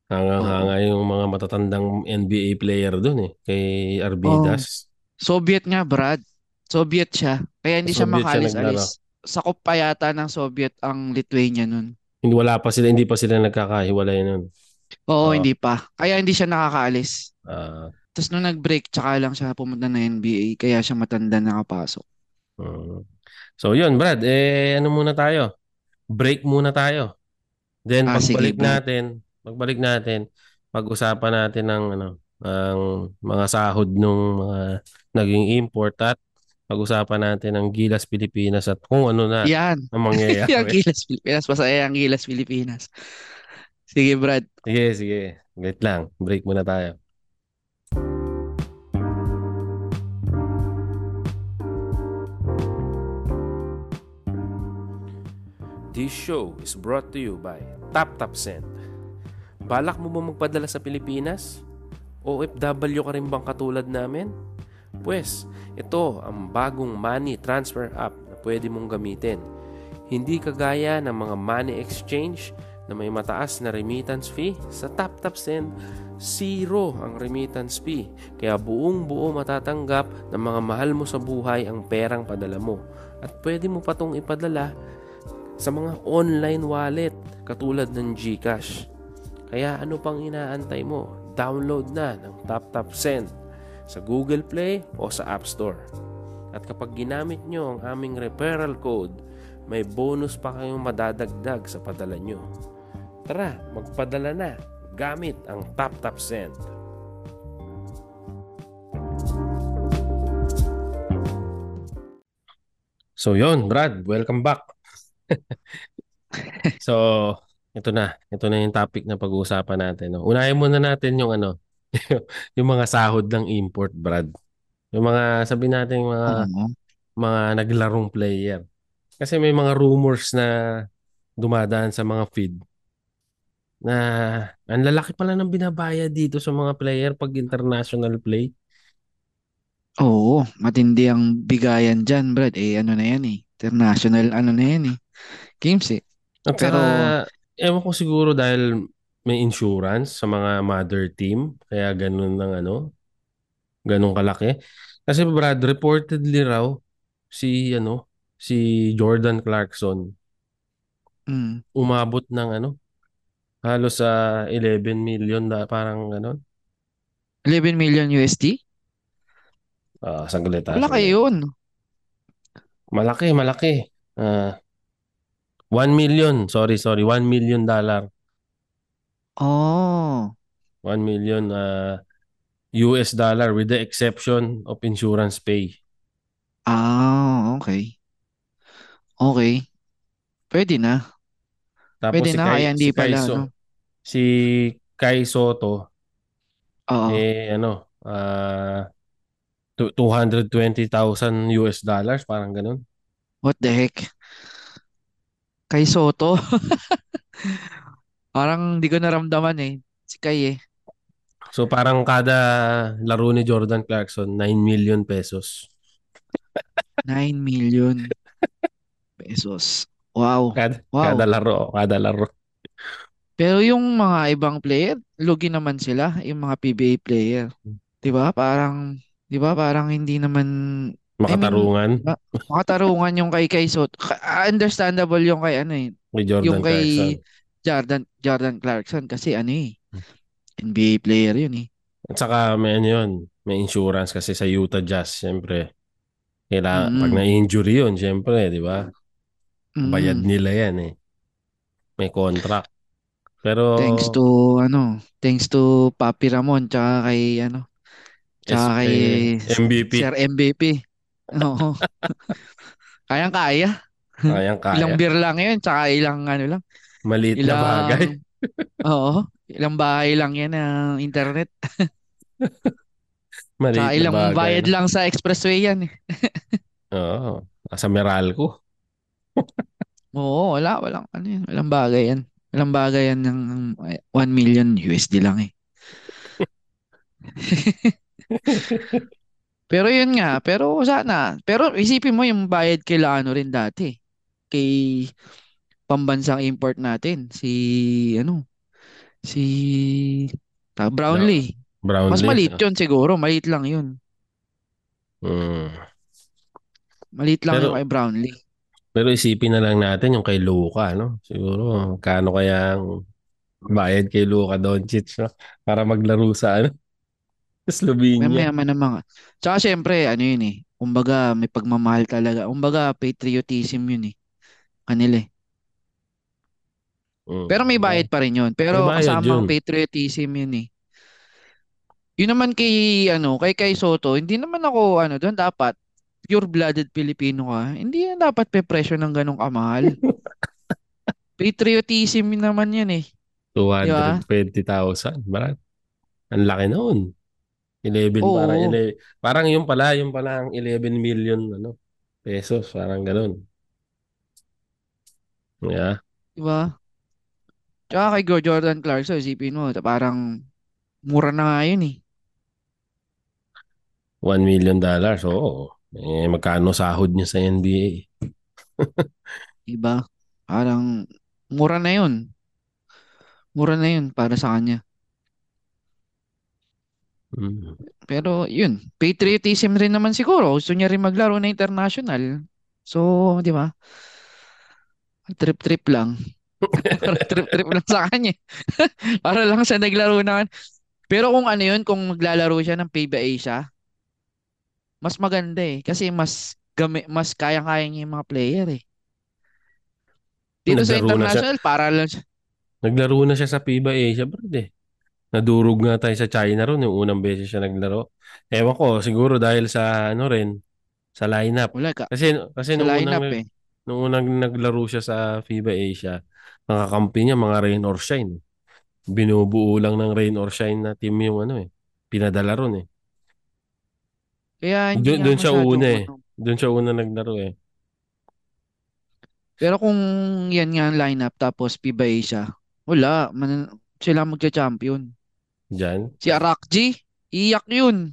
Hangang-hanga yung mga matatandang NBA player doon eh. Kay Arvidas. Soviet nga, Brad. Soviet siya. Kaya hindi siya Soviet siya makalis-alis. Sakop pa yata ng Soviet ang Lithuania nun. Hindi wala pa sila, hindi pa sila nagkakahiwalay nun. Oo, Ah. hindi pa. Kaya hindi siya nakakaalis. Ah, Tapos nung nag-break, tsaka lang siya pumunta ng NBA. Kaya siya matanda nakapasok. mm. So yun, Brad, eh ano muna tayo? Break muna tayo. Then Ah, sige, pagbalik Brad. natin, pagbalik natin, pag-usapan natin ng ano, ang mga sahod nung mga naging import at pag-usapan natin ng Gilas Pilipinas at kung ano na Yan. ang mangyayari. Gilas Pilipinas. Masaya ang Gilas Pilipinas. Sige, Brad. Sige, sige. Wait lang. Break muna tayo. This show is brought to you by TapTapSend. Balak mo ba magpadala sa Pilipinas? OFW ka rin bang katulad namin? Pwes, ito ang bagong money transfer app na pwede mong gamitin. Hindi kagaya ng mga money exchange na may mataas na remittance fee, sa TapTapSend, zero ang remittance fee. Kaya buong buo matatanggap ng mga mahal mo sa buhay ang perang padala mo. At pwede mo pa tong ipadala sa mga online wallet katulad ng GCash. Kaya ano pang inaantay mo? Download na ng TapTapSend sa Google Play o sa App Store. At kapag ginamit nyo ang aming referral code, may bonus pa kayong madadagdag sa padala nyo. Tara, magpadala na gamit ang TapTapSend. So yon, Brad, welcome back. so, ito na. Ito na yung topic na pag-uusapan natin. No? Unahin muna natin yung ano, yung mga sahod ng import, Brad. Yung mga, sabi natin, yung mga, Oo. mga naglarong player. Kasi may mga rumors na dumadaan sa mga feed na ang lalaki pala ng binabayad dito sa mga player pag international play. Oo, matindi ang bigayan dyan, Brad. Eh, ano na yan eh. International, ano na yan eh. Games eh. At saka, Pero, ewan ko siguro dahil may insurance sa mga mother team, kaya ganun ng ano, ganun kalaki. Kasi Brad, reportedly raw, si ano, si Jordan Clarkson, mm, umabot ng ano, halos sa 11 million na parang ano, 11 million USD? ah saglit ah, Malaki yun. Malaki, malaki. Ah, 1 million, sorry, sorry, 1 million dollar. Oh, 1 million uh, US dollar with the exception of insurance pay. ah, okay. Okay. Pwede na. Tapos Pwede si na, Kai kaya si hindi Kai pala, So, no? si Kai Soto Oo. eh ano ah 220,000 US dollars parang ganun. What the heck? Kay Soto? Parang di ko naramdaman eh. Si Kay eh. So parang kada laro ni Jordan Clarkson 9 million pesos. 9 million pesos. Wow. Kada, kada Wow. laro, kada laro. Pero yung mga ibang player, lugi naman sila, yung mga PBA player. 'Di ba? Parang 'di ba? Parang hindi naman I mean, Makatarungan ma- makatarungan yung kay kay Soto. Ka- Understandable yung kay ano eh, yung Jordan kay Clarkson. Jordan Jordan Clarkson kasi ano eh, NBA player yun eh. At saka may ano yun, may insurance kasi sa Utah Jazz, syempre. Kailangan, pag Mm. na-injury yun, syempre, di ba? Bayad Mm. nila yan eh. May contract. Pero Thanks to ano, thanks to Papi Ramon tsaka kay ano, tsaka kay eh, MVP, Sir MVP. Oo. Kayang-kaya. kayang Ilang beer lang yun, tsaka ilang ano lang, Maliit na bagay. ilang Oo, ilang bahay lang yan ng internet. Maliit Tsaka ilang bagay. bayad lang sa expressway yan eh. Oo. Sa Meralco. Oo, wala, walang ano yan, walang bagay yan. Walang bagay yan ng 1 million USD lang eh. Pero yun nga, pero sana. Pero isipin mo yung bayad kay Lano rin dati. Kay pambansang import natin. Si, ano, si ta, Brownlee. Brownlee. Mas maliit yun siguro. Maliit lang yun. Mm. Maliit lang Pero- yung kay Brownlee. Pero isipin na lang natin yung kay Luka, no? Siguro, kano kaya ang bayad kay Luka Doncic, no? Para maglaro sa, ano? Sa May Slovenia. mayaman na mga. Tsaka syempre, ano yun eh. Kumbaga, may pagmamahal talaga. Kumbaga, patriotism yun eh. Kanila eh. Mm. Pero may bayad pa rin yun. Pero kasama ang yun. patriotism yun eh. Yun naman kay ano, kay Kay Soto, hindi naman ako ano doon dapat pure-blooded Pilipino ka. Hindi yan dapat pe-pressure ng ganong kamahal. Patriotism naman yan eh. 220,000. Barat. Ang laki noon. 11 Oo. parang 11, parang yung pala, yung pala ang 11 million ano, pesos, parang ganun. Yeah. Diba? Tsaka kay Go- Jordan Clarkson, isipin mo, ta- parang mura na nga yun eh. 1 million dollars. Oo. Eh, magkano sahod niya sa NBA? Diba? Parang mura na yun. Mura na yun para sa kanya. Mm. Pero yun, patriotism rin naman siguro. Gusto niya rin maglaro na international. So, di ba? Trip-trip lang. Trip-trip lang sa kanya. Para lang siya naglaro na. Pero kung ano yun, kung maglalaro siya ng FIBA Asia, mas maganda eh. Kasi mas gami, mas kaya-kaya niya yung mga player eh. Dito sa Naglaro na siya. international, para lang siya. Naglaro na siya sa FIBA Asia, bro. Eh. Nadurog nga tayo sa China ron yung unang beses siya naglaro. Ewan ko, siguro dahil sa ano rin, sa lineup. Wala ka. Kasi kasi nung lineup unang eh. nung unang naglaro siya sa FIBA Asia, mga kampi niya mga rain or shine. Binubuo lang ng rain or shine na team yung ano eh. Pinadala ron eh. Kaya hindi Doon doon siya una eh. ano. Doon siya una naglaro eh. Pero kung yan nga ang lineup tapos FIBA Asia, Wala, man, sila magcha-champion. Diyan. Si Arakji, iyak yun.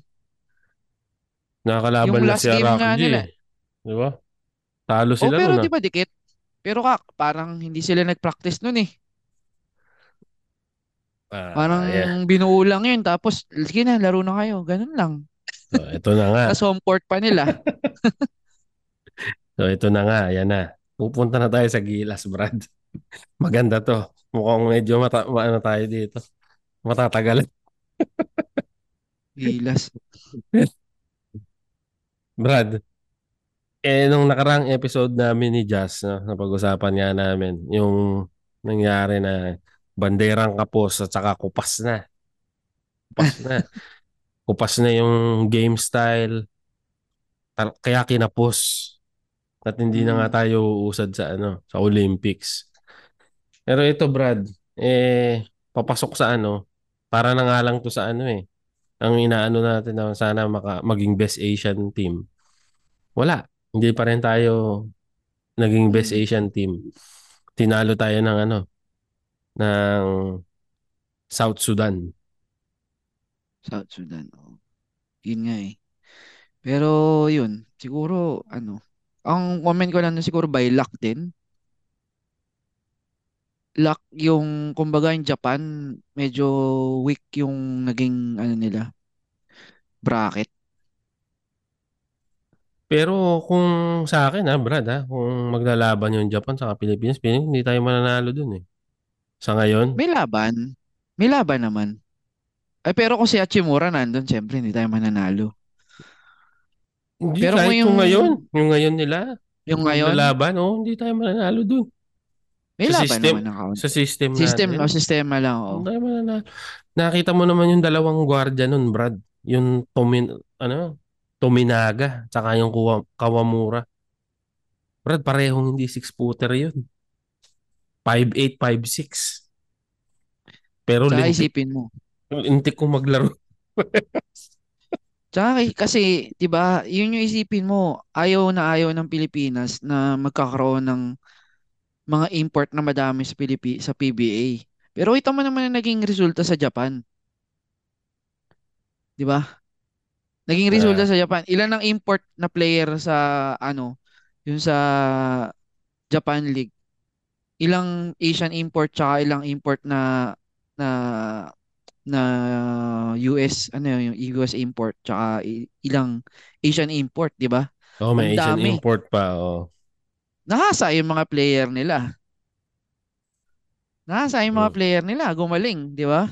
Nakakalaban Yung na si Arakji. eh. Di ba? Talo Oh, sila pero nun di ah. ba dikit? Pero kak, parang hindi sila nag-practice nun eh. Parang Ah, yeah. binuo lang yun. Tapos, sige na, laro na kayo. Ganun lang. So, ito na nga. Tapos home court pa nila. So, ito na nga. Yan na. Pupunta na tayo sa Gilas, Brad. Maganda to. Mukhang medyo mata ano tayo dito. Matatagal. Gilas. Brad, eh, nung nakarang episode namin ni Jazz, no, napag-usapan nga namin, yung nangyari na banderang kapos at saka kupas na. Kupas na. kupas na yung game style. Kaya kinapos. At hindi na nga Mm. tayo uusad sa ano, sa Olympics. Pero ito, Brad, eh, papasok sa ano, para na nga lang to sa ano eh. Ang inaano natin na sana maka, maging best Asian team. Wala. Hindi pa rin tayo naging best Mm. Asian team. Tinalo tayo ng ano, ng South Sudan. South Sudan. Oh. Yun nga eh. Pero yun, siguro ano, ang comment ko lang na siguro by luck din. Luck yung, kumbaga yung Japan, medyo weak yung naging ano nila, bracket. Pero kung sa akin ha, Brad ha, kung maglalaban yung Japan sa Pilipinas, piling hindi tayo mananalo dun eh. Sa ngayon, May laban. May laban naman. Ay, pero kung si Hachimura nandun, syempre hindi tayo mananalo. hindi Pero kung kahit yung, yung ngayon, yung ngayon nila, yung ngayon, maglalaban, oh, hindi tayo mananalo dun. May Sa system, naman ng count. sa system System, natin, o sistema lang, oh. mananalo. Nakita mo naman yung dalawang gwardiya nun, Brad. Yung Tomin, ano, Tominaga, tsaka yung Kawamura. Brad, parehong hindi six-footer yun. 5'8", 5'6". Pero lintik, isipin mo. lintik ko maglaro. Tsaka kasi, 'di ba, yun yung isipin mo, ayaw na ayaw ng Pilipinas na magkakaroon ng mga import na madami sa Pilipi sa PBA. Pero ito mo naman ang naging resulta sa Japan, 'di ba? Naging resulta Ah, sa Japan. Ilan ang import na player sa ano, yung sa Japan League? Ilang Asian import tsaka ilang import na na na US ano yung US import tsaka ilang Asian import, 'di ba? oh, may Ang Asian dami. import pa. Oh. Nahasa yung mga player nila. Nahasa yung mga Mm. player nila, gumaling, 'di ba?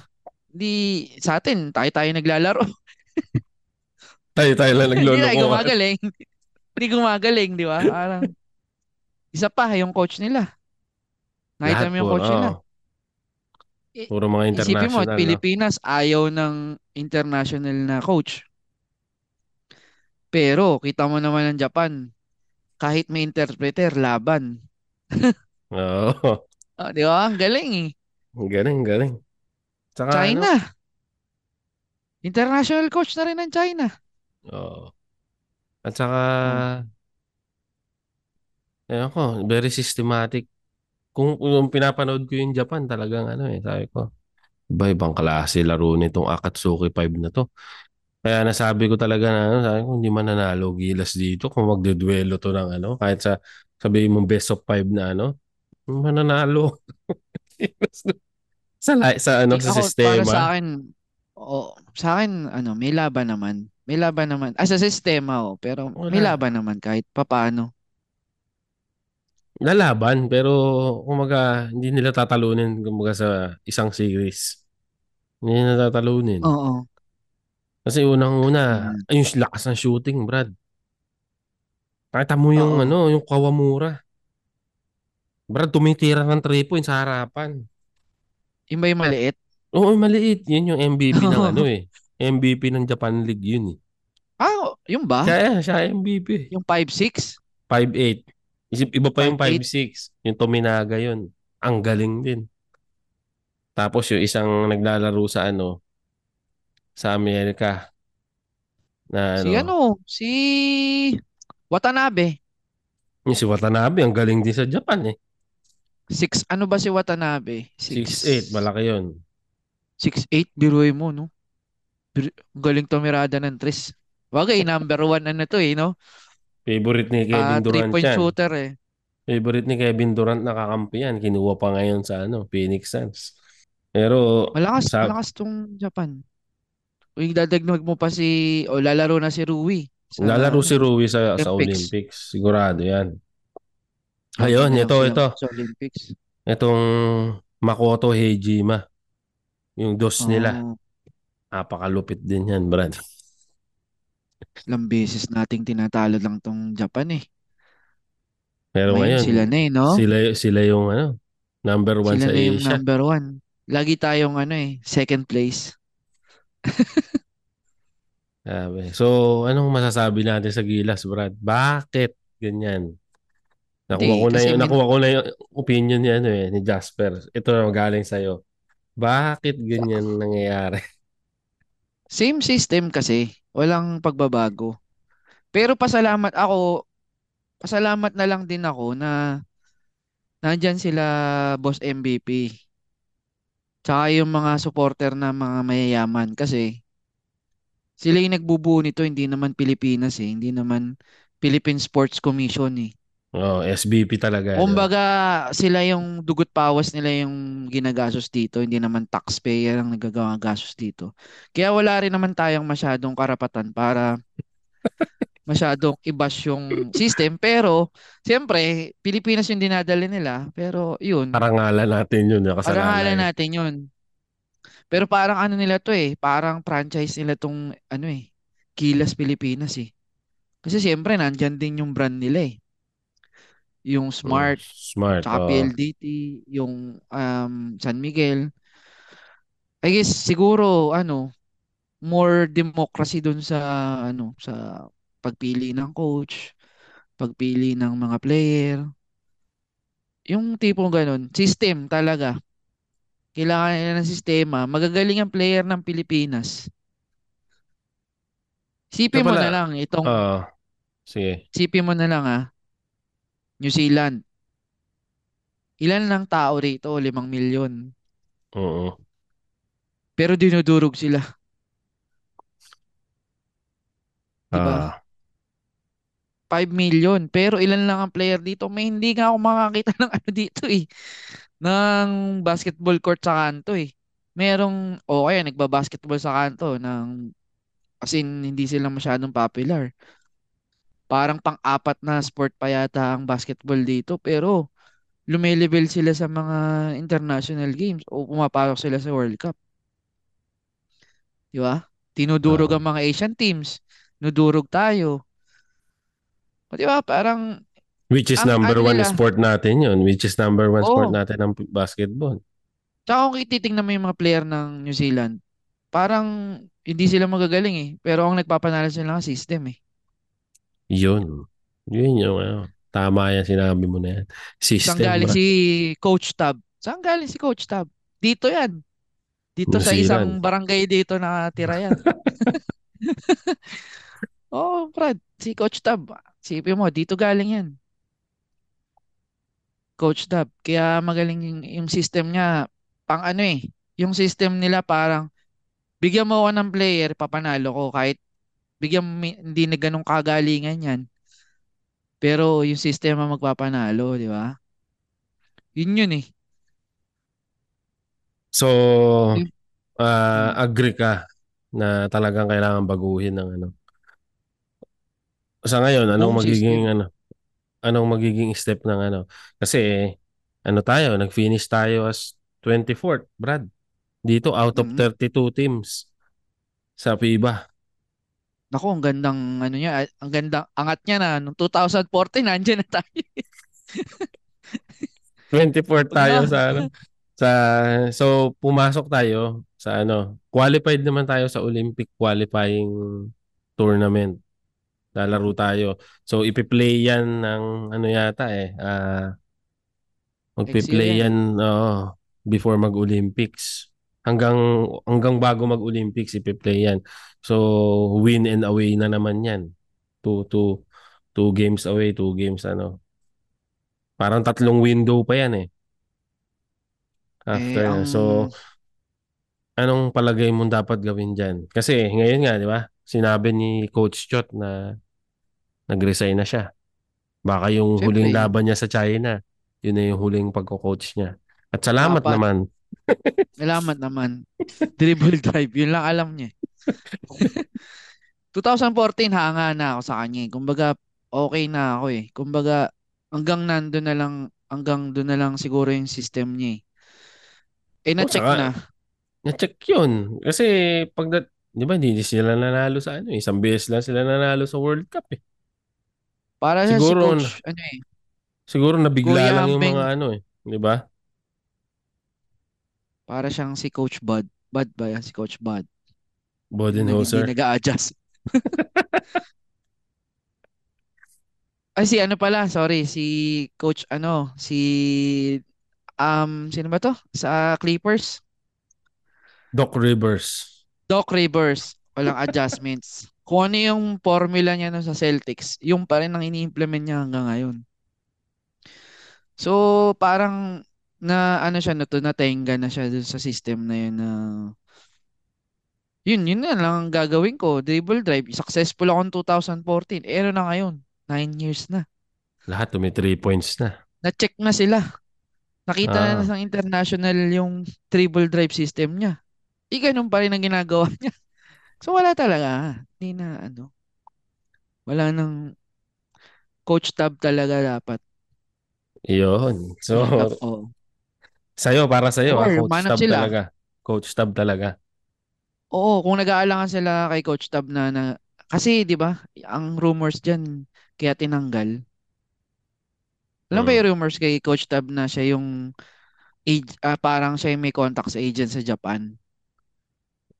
Di sa atin, tayo-tayo naglalaro. Tayo tayo lang Hindi tayo naglolokohan. gumagaling. Hindi gumagaling, 'di ba? Parang isa pa yung coach nila. Nakita mo yung coach nila. oh, I- puro mga Isipin mo, international, no? Pilipinas ayaw ng international na coach. Pero kita mo naman ng Japan, kahit may interpreter, laban. Oo. Ah, di ba? Ang galing eh. Galing, galing. Tsaka ano, China. International coach na rin ng China. oo. At saka, Oh. ewan ko, very systematic. Kung, kung pinapanood ko yung Japan, talagang ano eh, sabi ko, iba-ibang klase laro nitong Akatsuki 5 na to. Kaya nasabi ko talaga na, ano, sabi ko, hindi mananalo gilas dito kung magdedwelo to ng ano, kahit sa sabihin mong best of 5 na ano, mananalo. sa, sa ano, sa Ako, para sa sistema. akin, oh, sa akin, ano, may laban naman. May laban naman. Ah, sa sistema, oh. Pero may Wala. laban naman kahit papaano. Lalaban, pero kumaga, hindi nila tatalunin kumaga sa isang series. Hindi nila tatalunin. Oo. Kasi unang-una, Mm. ay, yung lakas ng shooting, Brad. Nakita mo yung Oo. ano, yung Kawamura. Brad, tumitira ng 3 points sa harapan. Yung ba yung maliit? Oo, maliit. Yun yung MVP ng ano eh. MVP ng Japan League yun eh. Ah, yung ba? Siya, siya MVP. Yung 5'6"? 5'8". Isip, iba pa yung 5'8"? 5'6". Yung Tominaga yun. Ang galing din. Tapos yung isang naglalaro sa ano, sa Amerika na Si ano, ano? Si Watanabe. yung si Watanabe, ang galing din sa Japan eh. Six, ano ba si Watanabe? 6'8", Six, malaki yun. six, eight, biruin mo, no? Bir- Galing tumirada ng tres. Bagay, number one ano to eh, no? Favorite ni Kevin Durant three-point yan. shooter eh. Favorite ni Kevin Durant nakakampi yan. Kinuha pa ngayon sa ano, Phoenix Suns. Pero Malakas, sa malakas tong Japan. Kung dadagdag mo pa si, o lalaro na si Rui sa lalaro si Rui sa, sa Olympics. Olympics. Sigurado yan. Ayun, ito, sila ito. Sa Olympics. Itong Makoto Heijima. Yung dos nila. Oh, Napakalupit din yan, Brad. ilang beses nating tinatalo lang tong Japan eh. Pero Ngayon ngayon, sila na eh, no? sila, sila yung ano, number one Sila sa na yung Asia. number one. Lagi tayong ano eh, second place. Sabi. So, anong masasabi natin sa Gilas, Brad? Bakit ganyan? Nakuha ko na yung, nakuha ko na yung opinion ni ano eh, ni Jasper. Ito na galing sa'yo. Bakit ganyan nangyayari? Same system kasi. Walang pagbabago. Pero pasalamat ako, pasalamat na lang din ako na nandyan sila Boss MVP. Tsaka yung mga supporter na mga mayayaman kasi sila yung nagbubuo nito, hindi naman Pilipinas eh. Hindi naman Philippine Sports Commission eh. Oh, SBP talaga. Kumbaga, sila yung dugot pawas nila yung ginagastos dito, hindi naman taxpayer ang nagagagastos dito. Kaya wala rin naman tayong masyadong karapatan para masyadong i-bash yung system. Pero, siyempre, Pilipinas yung dinadala nila. Pero, yun, Parangalan natin yun. yung parangalan natin yun. Pero parang ano nila to eh, parang franchise nila tong ano eh, Gilas Pilipinas eh. Kasi siyempre, nandyan din yung brand nila eh. Yung Mm, Smart, Smart. tsaka oh. PLDT, yung um, San Miguel. I guess siguro ano, more democracy dun sa ano, sa pagpili ng coach, pagpili ng mga player. Yung tipong ganun, system talaga. Kailangan nila ng sistema. Magagaling ang player ng Pilipinas. Sipin mo na lang itong Oo. sige. sipin mo na lang ah. New Zealand. Ilan lang tao rito? Limang milyon. Oo. Pero dinudurog sila. Di ba? Ah. 5 million. Pero ilan lang ang player dito? May hindi nga ako makakita ng ano dito eh. Ng basketball court sa kanto eh. Merong, o kaya nagbabasketball sa kanto ng, as in, hindi sila masyadong popular. Parang pang-apat na sport pa yata ang basketball dito. Pero lumelevel sila sa mga international games o pumapasok sila sa World Cup. Di ba? Tinudurog Ah. ang mga Asian teams. Nudurog tayo. O, di ba? Parang Which is Ang number ano one nila- sport natin yun. Which is number one sport Oo. natin ng basketball. Tsaka kung titingnan mo yung mga player ng New Zealand, parang hindi sila magagaling eh. Pero ang nagpapanalo sila ng system eh. Yun. Yun yung ano. Tama yan, sinabi mo na yan. Saan System. galing bro. si Coach Tab? Saan galing si Coach Tab? Dito yan. Dito New sa isang Zealand. barangay dito nakatira yan. Oo, Brad. Si Coach Tab. Sipin mo, dito galing yan. Coach Tab. Kaya magaling yung, yung system niya. Pang ano eh. Yung system nila parang bigyan mo ako ng player, papanalo ko. Kahit bigyan mo, hindi na ganun kagalingan yan. Pero yung system ang magpapanalo, di ba? Yun yun eh. So, Mm. agree ka na talagang kailangan baguhin ng ano. Sa ngayon, anong magiging ano? Anong magiging step ng ano? Kasi ano tayo, nag-finish tayo as 24th, Brad. Dito out of Mm. 32 teams sa FIBA. Naku, ang gandang ano niya, ah, ang gandang angat niya na nung 2014 nandiyan na tayo. 24 Wag tayo sa ano sa so pumasok tayo sa ano qualified naman tayo sa Olympic qualifying tournament lalaro tayo so ipi-play yan ng ano yata eh year magpi-play yan. oo, before mag-Olympics hanggang hanggang bago mag-Olympics ipi-play yan so win and away na naman yan two two two games away two games ano parang tatlong window pa yan eh Eh, after ang na. So, anong palagay mo dapat gawin dyan? Kasi ngayon nga, di ba? Sinabi ni Coach Chot na nag-resign na siya. Baka yung huling Siyempre, laban niya sa China, yun na yung huling pagko-coach niya. At salamat dapat, naman. nalaman naman, dribble drive, yun lang alam niya. 2014, hanga na ako sa kanya. eh. Kumbaga, okay na ako eh. Kumbaga, hanggang nando na lang, hanggang doon na lang siguro yung system niya eh. Eh, O, na-check saka, na. na-check yun. Kasi, pag, di ba, hindi sila nanalo sa ano, eh. isang beses lang sila nanalo sa World Cup eh. Para siya si Siguro, coach, ano eh, siguro nabigla Kuya lang yung Hamping, mga ano eh. Di ba? para siyang si Coach Bud. Bud ba yan? Si Coach Bud. Nag, hindi Bodenholzer. nag-a-adjust. Ay, si ano pala, sorry, si Coach ano, si, um, sino ba to? Sa Clippers? Doc Rivers. Doc Rivers. Walang adjustments. Kung ano yung formula niya no sa Celtics, yung pa rin ang ini-implement niya hanggang ngayon. So, parang na ano siya na to, natenga na siya dun sa system na yun na yun, yun na lang ang gagawin ko. Dribble drive. Successful ako in 2014. Eh, ano na ngayon? Nine years na. Lahat tumi 3 points na. Na-check na sila. Nakita na Ah, ng international yung dribble drive system niya. Eh, ganun pa rin ang ginagawa niya. So, wala talaga. Hindi na, ano, wala nang coach tab talaga dapat. yun. So, Coach oo. sa'yo, para sa'yo, ha? Or, Coach manap Tab sila. talaga. Coach Tab talaga. Oo, kung nag-aalangan sila kay Coach Tab na, na kasi 'di ba, ang rumors diyan kaya tinanggal. Alam ba Mm. yung rumors kay Coach Tab na siya yung age, ah, parang siya yung may contact sa agent sa Japan.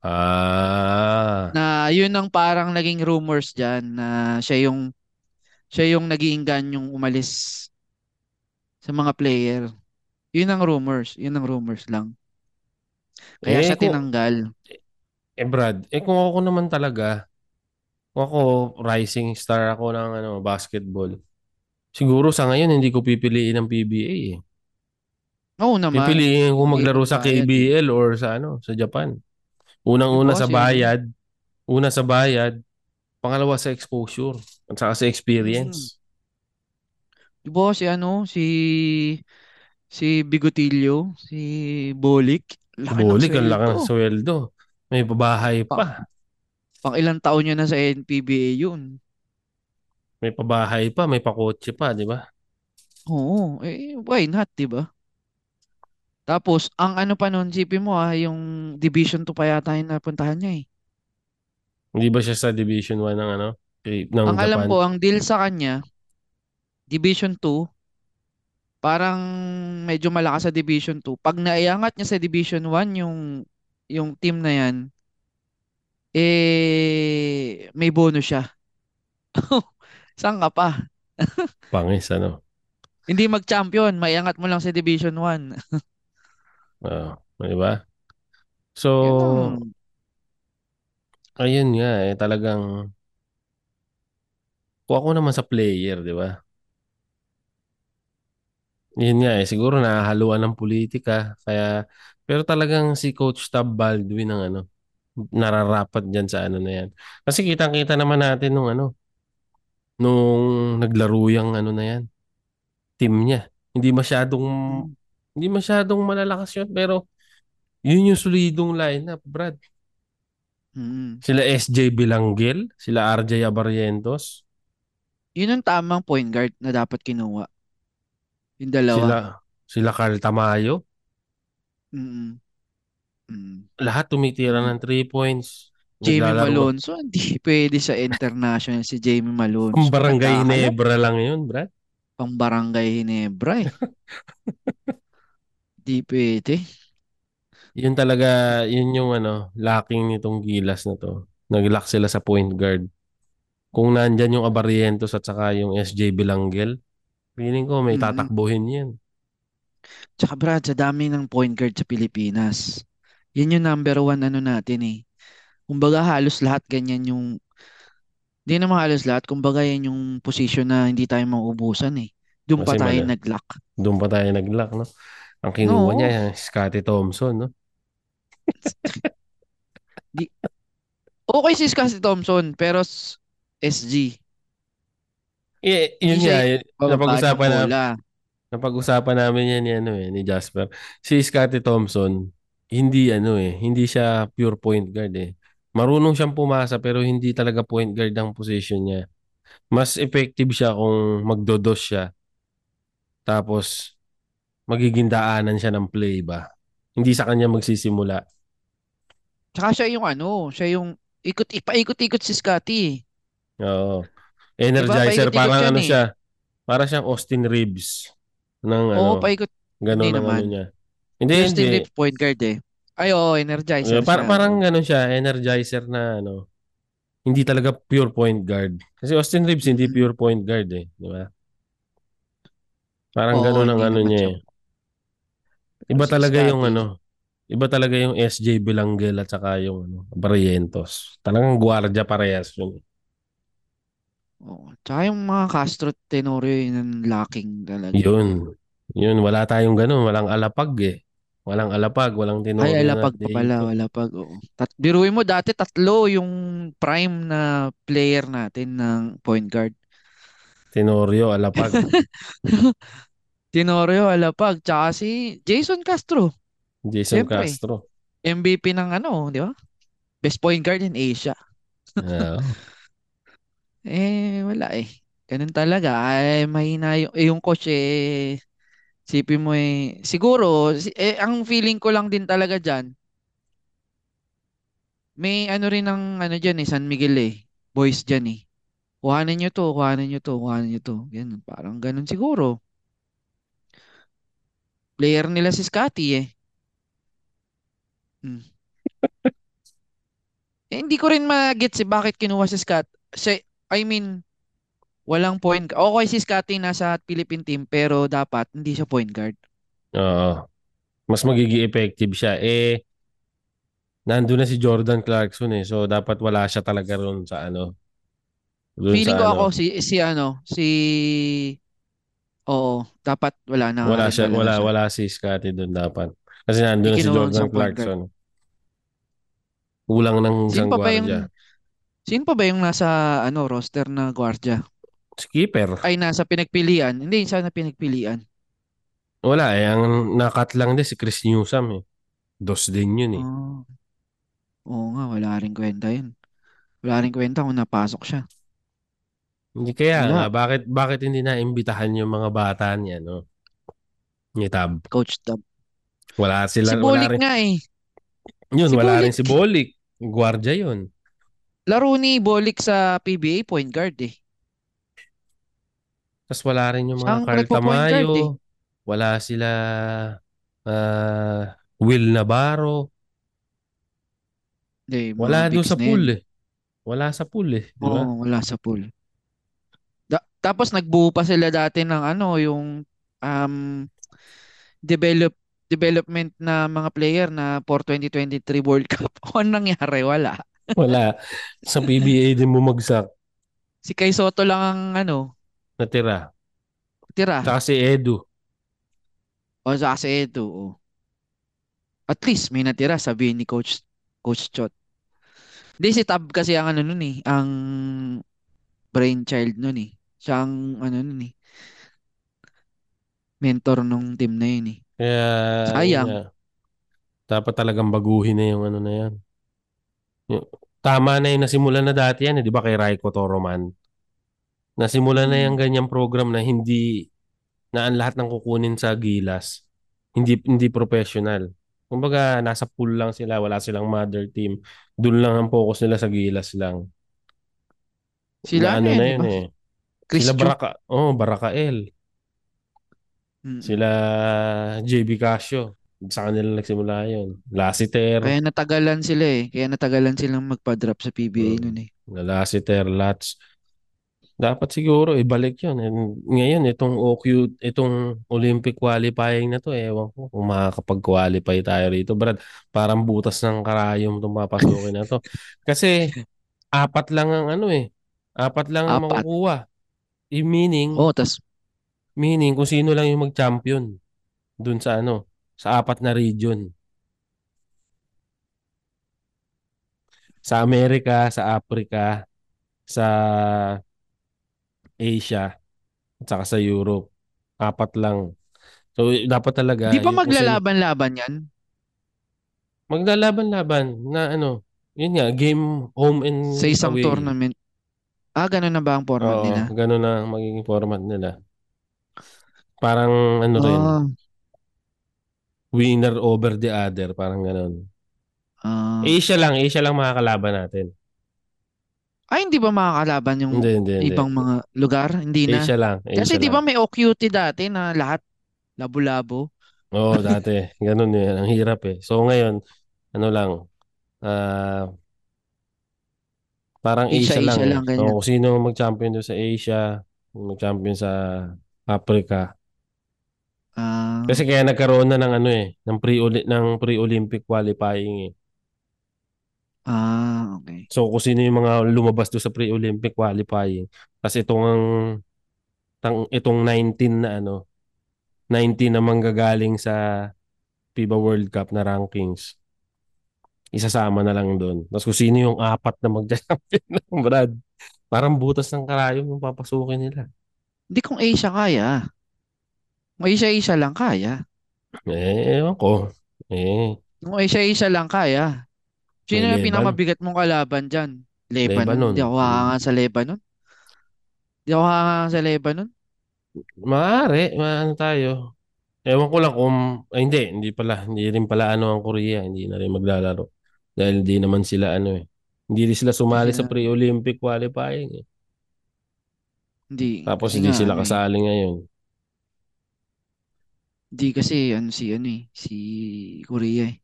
Ah, Na yun ang parang naging rumors diyan na siya yung siya yung nag-iinggan yung umalis sa mga player. Yun ang rumors, yun ang rumors lang. Kaya eh siya kung, tinanggal. eh Brad, eh kung ako naman talaga, kung ako rising star ako ng ano, basketball, siguro sa ngayon hindi ko pipiliin ang PBA eh. Oo naman, Pipiliin ko maglaro sa. KBL or sa ano, sa Japan. Unang-una sa bayad, una sa bayad, pangalawa sa exposure, at saka sa Mm. experience. Di ba si ano, si si Bigotillo, si Bolik, laki ng Bulik, ang laki ng sweldo. May pabahay Pa, pa. pang ilang taon niya na sa NPBA yun. May pabahay pa, may pakotse pa, di ba? Oo, eh why not, di ba? Tapos, ang ano pa nun, GP mo ah, yung Division 2 pa yata yung napuntahan niya eh. Hindi ba siya sa Division 1 ng ano, eh, ng Ang alam Japan? ko, ang deal sa kanya, Division 2, parang medyo malakas sa Division 2. Pag naiangat niya sa Division 1 yung yung team na yan, eh may bonus siya. Saan ka pa? Pangis, ano? Hindi mag-champion, maiangat mo lang sa Division 1. Ah, di ba? So, Yun ayun nga eh, talagang kung ako naman sa player, di ba? Yun nga eh, siguro nahahaluan ng politika, kaya, pero talagang si Coach Tab Baldwin ang ano, nararapat dyan sa ano na yan. Kasi kitang-kita naman natin nung ano, nung naglaro yung ano na yan, team niya. Hindi masyadong, mm, hindi masyadong malalakas yun, pero yun yung solidong lineup, Brad. mm. Sila SJ Bilanggel, sila RJ Abarrientos, Yun ang tamang point guard na dapat kinuha. Yung dalawa. sila sila Carl Tamayo, Mm, mm, lahat tumitira ng 3 points. Jamie Naglalaro. Malonzo, hindi pwede sa international si Jamie Ang Malonzo. barangay. Hinebra lang yun, Brad. Pang barangay Hinebra eh. Di pwede. Yun talaga, yun yung ano, lacking nitong Gilas na to. Nag-lock sila sa point guard. Kung nandyan yung Abarrientos at saka yung SJ Bilanggel, feeling ko may Mm. tatakbuhin yan. Tsaka Brad, sa dami ng point guard sa Pilipinas. Yan yung number one ano natin eh. Kumbaga halos lahat ganyan yung, hindi naman halos lahat, kumbaga yan yung position na hindi tayo mauubusan eh. Doon pa tayo mala, nag-lock. doon pa tayo nag-lock, no? Ang kinuha No, niya, Scottie Thompson, no? di okay si Scottie Thompson pero s- SG. Hindi yun siya yung ng napag-usapan na, bola. napag-usapan namin yan ni, ano, eh, ni Jasper. Si Scottie Thompson, hindi ano eh, hindi siya pure point guard eh. Marunong siyang pumasa pero hindi talaga point guard ang position niya. Mas effective siya kung magdodos siya tapos magiging daanan siya ng play ba. Hindi sa kanya magsisimula. Tsaka siya yung ano, siya yung ikot ipaikot-ikot si Scottie. Oo. 'Di ba? Energizer Paikot-ikot parang ano eh. siya, para siyang Austin Reeves ng Oo, ano, paikot. gano'n Hindi ang ano niya. Hindi, Justin hindi. Reeves point guard eh. Ay, oo, energizer Eh, Par- siya. parang oo. gano'n siya, energizer na ano, hindi talaga pure point guard. Kasi Austin Reeves hindi pure point guard eh, di ba? Parang Oo, gano'n ang ano niya eh. Iba talaga yung Scottie, ano, iba talaga yung SJ Bilangel at saka yung ano, Barrientos. Talagang gwardiya parehas yun. eh. oo. Tsaka yung mga Castro Tenorio yun ang lacking talaga. Yun. Yun, wala tayong gano'n, walang alapag eh. Walang alapag, walang Ay, Tenorio na alapag pa pala, alapag, oo. Tat biruin mo dati tatlo yung prime na player natin ng point guard. Tenorio, alapag. Tenorio, alapag, tsaka si Jason Castro. Jason Siyempre, Castro. MVP ng ano, di ba? Best point guard in Asia. Oo. Eh, wala eh. Ganun talaga. Ay, mahina yung, eh, yung coach eh. Sipin mo eh. Siguro, si- eh, ang feeling ko lang din talaga dyan, may ano rin ng ano dyan eh, San Miguel eh. Boys dyan eh. Kuhanin nyo to, kuhanin nyo to, kuhanin nyo to. Ganun, parang ganun siguro. Player nila si Scottie eh. Hmm. Eh, hindi ko rin ma-gets eh bakit kinuha si Scott. Si, I mean, walang point. Okay si Scottie nasa Philippine team pero dapat hindi siya point guard. Oo. Mas magiging effective siya. Eh, nandun na si Jordan Clarkson eh. So, dapat wala siya talaga ron sa ano. Feeling sa ko ako ano. si si ano, si Oo, dapat wala na Wala siya, wala, siya. wala si Scottie dun dapat. Kasi Hindi nandun na si Jordan. Clarkson. Kulang ng isang pa ba yung gwardiya. sino pa ba yung nasa ano roster na gwardiya? Skipper. Ay nasa pinagpilian. Hindi sana pinagpilian. Wala eh. Ang nakat lang din si Chris Newsom eh. Dos din yun eh. Oh, oo nga, wala rin kwenta yun. Wala rin kwenta kung napasok siya. Hindi kaya nga, Wala, bakit bakit hindi na imbitahan yung mga bata niya, no? Ni Tab. Coach Tab. Wala Si sila, wala rin. nga eh. Yun, Si wala rin Bulik. si Bolik. Gwardiya yun. Laro ni Bulik sa PBA point guard eh. Tapos wala rin yung mga ang Carl guard eh. Tamayo. Wala sila ah, Will Navarro. Hindi, Wala doon sa pool eh. Wala sa pool eh. Di ba? Oo, wala sa pool. Tapos nagbuo pa sila dati ng ano, yung um, develop development na mga player na for 2023 World Cup. Ano nangyari? Wala. Wala. Sa PBA din bumagsak. Si Kai Soto lang ang ano, Natira. tira. Tsaka si Edu. O sa si Edo. o. At least may natira sabihin ni Coach Coach Chot. Di si Tab kasi ang ano nun eh, ang brainchild nun eh. Siya ang ano nun eh, mentor nung team na yun eh. Kaya, yun Sayang. nga. Dapat talagang baguhin na yung ano na yan. Yung, tama na yung nasimulan na dati yan, eh, di ba kay Raiko Toroman? Nasimulan na yung Mm. ganyang program na hindi na ang lahat ng kukunin sa Gilas. Hindi hindi professional. Kumbaga, nasa pool lang sila, wala silang mother team. Doon lang ang focus nila sa Gilas lang. Sila Na ano na yun ba? eh. Chris Sila. Baraka, oh, Barakael. Mm. Sila JB Casio. Sa kanila nagsimula yun. Lassiter, Kaya natagalan sila eh. Kaya natagalan silang magpa-drop sa PBA nun eh. Lassiter, Lats. Dapat siguro ibalik yun. And ngayon, itong OQ, itong Olympic qualifying na to, ewan ko kung makakapag-qualify tayo rito. Brad, parang butas ng karayom itong papasukin na to. Kasi apat lang ang ano eh. Apat lang ang Apat. makukuha. I meaning, Oh, tas meaning kung sino lang yung mag-champion dun sa ano. sa apat na region. Sa Amerika, sa Africa, sa Asia, at saka sa Europe. Apat lang. So, dapat talaga... Di sino- maglalaban-laban yan? Maglalaban-laban na ano, yun nga, game home and Sa isang away. tournament? Ah, ganun na ba ang format Oo, nila? ganun na ang magiging format nila. Parang ano rin, Ah, winner over the other, parang ganun. ah. Asia lang, Asia lang makakalaban natin. Ay, hindi ba makakalaban yung Hindi, hindi, hindi. ibang mga lugar? Hindi na. Asia lang, Kasi Asia di ba lang. may OQT dati na lahat labo-labo? Oo, dati. Ganun eh. Ang hirap eh. So ngayon, ano lang, ah parang Asia, Asia lang Asia eh. lang, ganyan. Kung sino mag-champion doon sa Asia, mag-champion sa Africa. Ah, Kasi kaya nagkaroon na ng ano eh, ng pre ng pre-Olympic qualifying eh. ah, okay. So kung sino yung mga lumabas doon sa pre-Olympic qualifying. Kasi itong ang tang, itong 19 na ano, 19 na manggagaling sa FIBA World Cup na rankings. Isasama na lang doon. Tapos kung sino yung apat na mag-champion ng Brad. Parang butas ng karayom yung papasukin nila. Hindi kung Asia kaya. Kung Asia-Asia lang kaya. Eh, ewan ko. Eh, Kung Asia-Asia lang kaya. Sino yung Leban. pinamabigat mong kalaban dyan? Lebanon. Lebanon. Di ako hahangan sa Lebanon. Di ako hahangan sa Lebanon. maaari, maano tayo. Ewan ko lang kung, ay hindi, hindi pala, hindi rin pala ano ang Korea, hindi na rin maglalaro. Dahil hindi naman sila ano eh. Hindi rin sila sumali sa pre-Olympic qualifying eh. Hindi. Tapos hindi nga, sila kasali ngayon. Hindi kasi ano si ano eh, si Korea eh.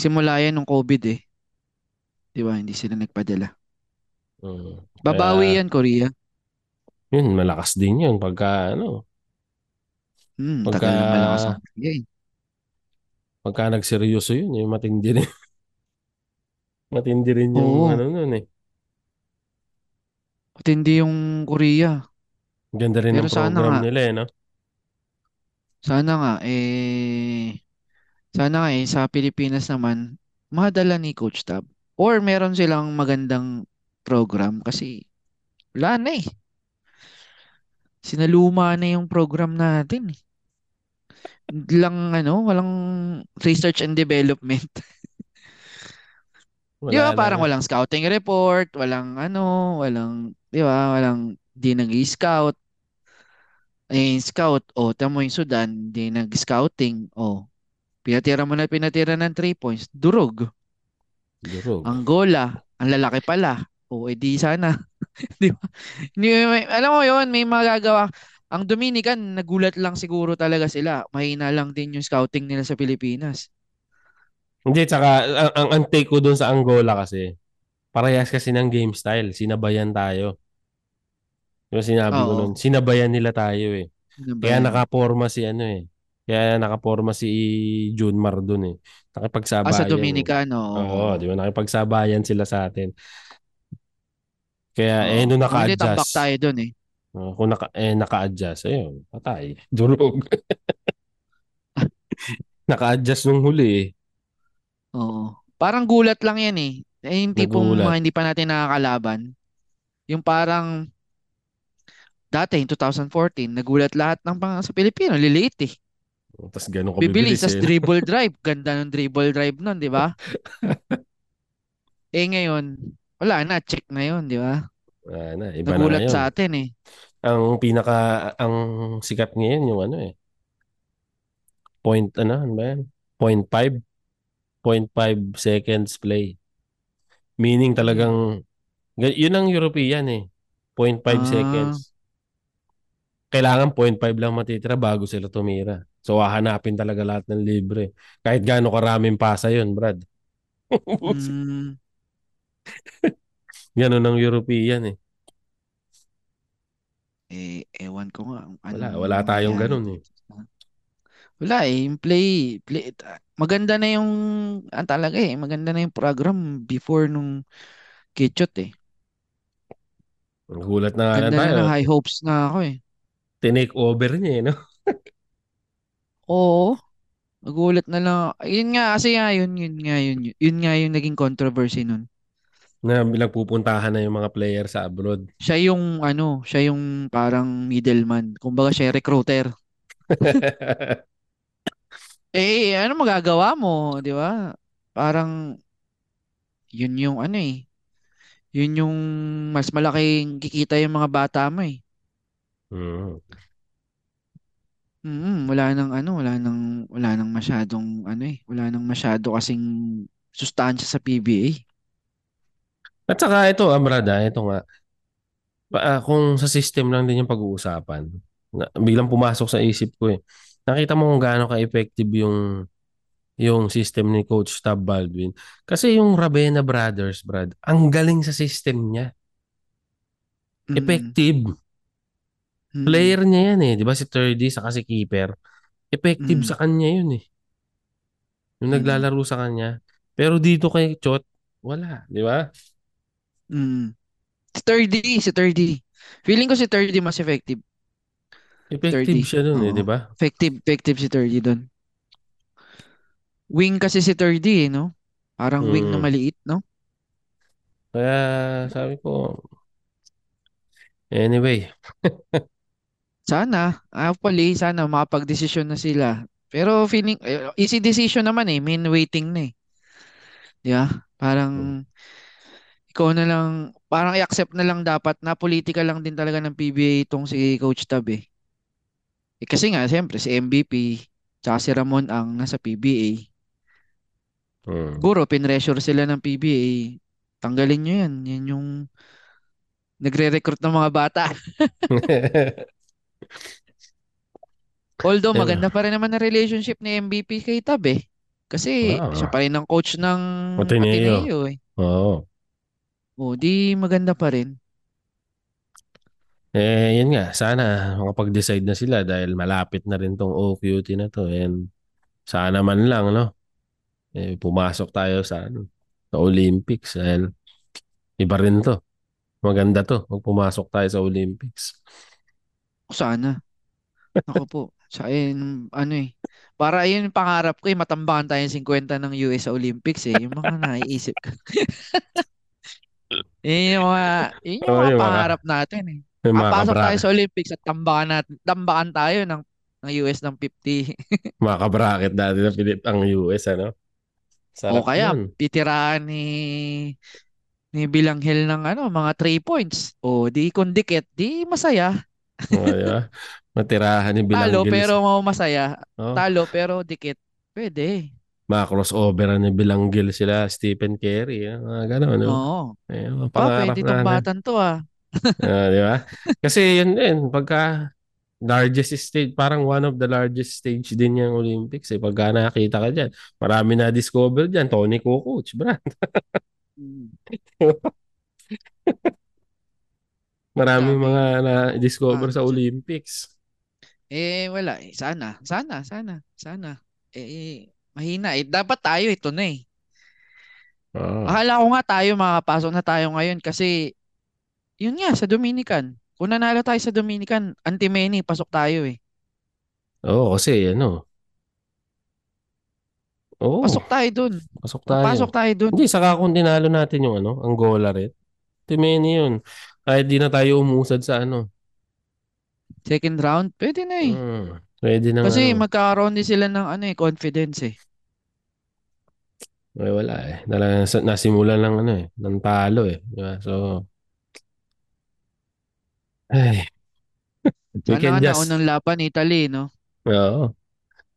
Simula yan nung COVID eh. Di ba? Hindi sila nagpadala. Mm. Babawi Kaya, yan, Korea. Yun, malakas din yun pagka ano, Hmm, Pagka- malakas ang Korea eh. pagka nagseryoso yun, eh, matindi rin. matindi rin yung Oo. ano nun eh. Matindi yung Korea. Ganda rin Pero ng sana program nga. nila eh, no? Sana nga eh sana nga eh sa Pilipinas naman madala ni Coach Tab or meron silang magandang program kasi wala na eh. Sinaluma na yung program natin eh. Hindi lang ano, walang research and development. Di ba Wala parang lang. walang scouting report, walang ano, walang, di ba, walang di nag-scout. Eh, scout, o, tamo yung Sudan, di nag-scouting, o, pinatira mo na pinatira ng 3 points, durog. Durog. Angola, ang lalaki pala. O, edi sana. Di ba? May- alam mo yon may magagawa. Ang Dominican, nagulat lang siguro talaga sila. Mahina lang din yung scouting nila sa Pilipinas. Hindi, tsaka ang, ang, ang take ko dun sa Angola kasi, parehas kasi ng game style. Sinabayan tayo. Yung sinabi ko Oo. nun, sinabayan nila tayo eh. Ba Kaya nakaporma si ano eh. Kaya nakaporma si Junmar dun eh. Nakipagsabayan. Ah, sa eh. Dominicano. Oo, di ba? Nakipagsabayan sila sa atin. Kaya eh, nung naka-adjust. tayo dun eh. Oo, kung naka, eh, naka-adjust, ayun, patay. Durog. naka-adjust nung huli eh. Oo. Parang gulat lang yan eh. Eh, yung tipong Nagulat. mga hindi pa natin nakakalaban. Yung parang dati, in 2014, nagulat lahat ng pang sa Pilipino. Liliit eh. Tapos ganun ka Bibilis. bibilis eh. dribble drive. Ganda ng dribble drive nun, di ba? eh ngayon, wala na. Check na yun, di ba? Ah, na, iba na Nagulat ngayon. sa atin eh. Ang pinaka, ang sikat ngayon yung ano eh. Point, ano, ano ba yan? Point five? Point five seconds play. Meaning talagang, ga- yun ang European eh. Point five Ah. seconds. Kailangan point five lang matitira bago sila tumira. So, hahanapin talaga lahat ng libre. Kahit gaano karaming pasa yun, Brad. Mm, Ganun ang European eh. eh, ewan ko nga. kung Wala, wala tayong mangyayari ganun eh. Wala eh. Yung play, play, maganda na yung, ang talaga eh, maganda na yung program before nung Kitchot eh. Gulat na nga Ganda tayo. na, high hopes na ako eh. Tinake over niya eh, no? Oo. Nagulat na lang. Yun nga, kasi nga, yun, yun nga, yun, yun, yun nga yung naging controversy nun. Na bilang pupuntahan na yung mga player sa abroad. Siya yung, ano, siya yung parang middleman. Kumbaga siya yung recruiter. Eh, ano magagawa mo, di ba? Parang, yun yung ano eh. Yun yung mas malaking kikita yung mga bata mo eh. mm. Mm, wala nang ano, wala nang wala nang masyadong ano eh, wala nang masyado kasing sustansya sa PBA. At saka ito, Amrada, ito nga. Pa, ah, kung sa system lang din yung pag-uusapan, na, biglang pumasok sa isip ko eh. Nakita mo kung gaano ka-effective yung yung system ni Coach Tab Baldwin. Kasi yung Ravena Brothers, Brad, ang galing sa system niya. Mm, Effective. mm, Player niya yan eh. Di ba si Thirdy sa kasi keeper? Effective mm, sa kanya yun eh. Yung mm, naglalaro sa kanya. Pero dito kay Chot, wala. Di ba? mm. Si 30, si 30. Feeling ko si 30 mas effective. Effective 30. siya dun eh, di ba? Effective, effective si 30 doon. Wing kasi si 30 eh, no? Parang wing na Mm. maliit, no? Kaya sabi ko, anyway, Sana, actually, sana makapag-desisyon na sila. Pero feeling, eh, easy decision naman eh, main waiting na eh. Di ba? Parang, ikaw na lang, parang i-accept na lang dapat na politika lang din talaga ng PBA itong si Coach Tab eh. Eh, kasi nga, siyempre, si MVP, tsaka si Ramon ang nasa PBA. mm. Siguro, pinressure sila ng PBA. Tanggalin nyo yan. Yan yung nagre-recruit ng mga bata. Although, maganda pa rin naman na relationship ni MVP kay Tab eh. Kasi siya Wow. pa rin ang coach ng Ateneo. Ateneo eh. Oo. O, di maganda pa rin. Eh, yun nga. Sana makapag-decide na sila dahil malapit na rin tong OQT na to. And sana man lang, no? Eh, pumasok tayo sa, ano, sa Olympics. Dahil iba rin to. Maganda to. Pag pumasok tayo sa Olympics. Sana. Ako po. Sa ayun, ano eh. Para ayun yung pangarap ko eh, matambakan tayo ng 50 ng US sa Olympics eh. Yung mga naiisip ko. Yun yung mga, yun yung mga yung mga, pangarap natin eh. Yung mga Papasok tayo sa Olympics at tambakan natin, tambakan tayo ng, ng US ng 50. mga kabracket dati na Pilip ang US, ano? O Sarap kaya, nun. titirahan ni ni Bilanghel ng ano, mga 3 points. O di kung dikit, di masaya. O, ba? Matirahan ni Talo Bilanggil. pero mau masaya. Oh, Talo pero dikit. Pwede. mga crossover ni Bilanggil sila, Stephen Curry. ah, Mga gano'n, no? Oo. Eh, mga Pa, pangarap pwede tong natin. batan to ah. Ah, di ba? Kasi yun din, pagka largest stage, parang one of the largest stage din yung Olympics. Eh. Pagka nakita ka dyan, marami na discover dyan. Tony Kukoc, bra. Mm. Marami mga Daming na-discover sa. Olympics. Eh, wala eh. Sana. Sana. Sana. Sana. Eh, eh, mahina eh. Dapat tayo ito na eh. Oo. Akala ko nga tayo makapasok na tayo ngayon kasi yun nga sa Dominican. Kung nanalo tayo sa Dominican, anti-many, pasok tayo eh. Oo, kasi ano. Oo, Pasok tayo dun. pasok tayo. tayo dun. Hindi, saka kung tinalo natin yung ano, Angola rin. Timeni yun. Kahit di na tayo umusad sa ano. Second round, pwede na eh. Hmm, pwede nang Kasi ano. magkakaroon din sila ng ano eh, confidence eh. Eh, wala eh. Sa- nasimulan ng ano eh, ng talo eh. Di ba? So, ay, we Sana can nga just, naunang laban Italy, no? oo,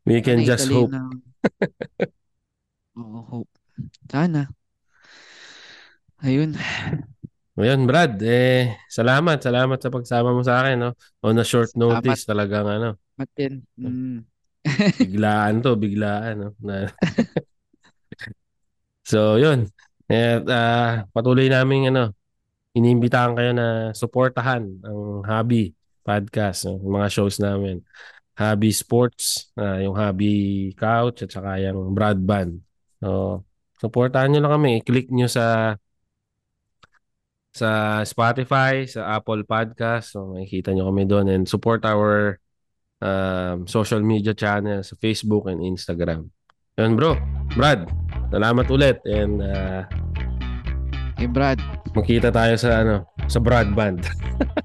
we Sana can just Italy hope. na, oo, hope. Sana. Ayun. Ngayon, Brad, eh, salamat, salamat sa pagsama mo sa akin, no? On a short Salamat, notice, talagang ano, Martin. Mm. biglaan to, biglaan, no? Na, so, yun. Eh, ah, patuloy namin, ano, iniimbitahan kayo na suportahan ang Hobby Podcast? Yung mga shows namin. Hobby Sports, ah, yung Hobby Couch, at saka yung Broadband. So, supportahan nyo lang kami. I-click nyo sa sa Spotify, sa Apple Podcast. So, makikita nyo kami doon and support our um, social media channel sa Facebook and Instagram. Yun bro, Brad, salamat ulit and uh, Eh, Brad. magkita tayo sa ano, sa broadband.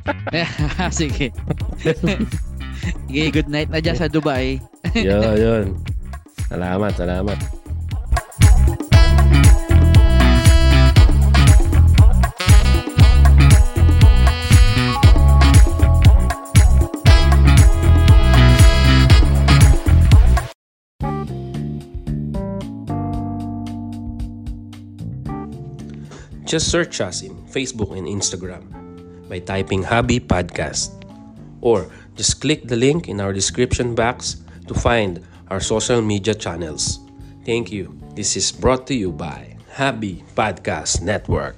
Sige. Sige, good night na dyan sa Dubai. yun, yun. Salamat, salamat. Just search us in Facebook and Instagram by typing Hobby Podcast. Or just click the link in our description box to find our social media channels. Thank you. This is brought to you by Happy Podcast Network.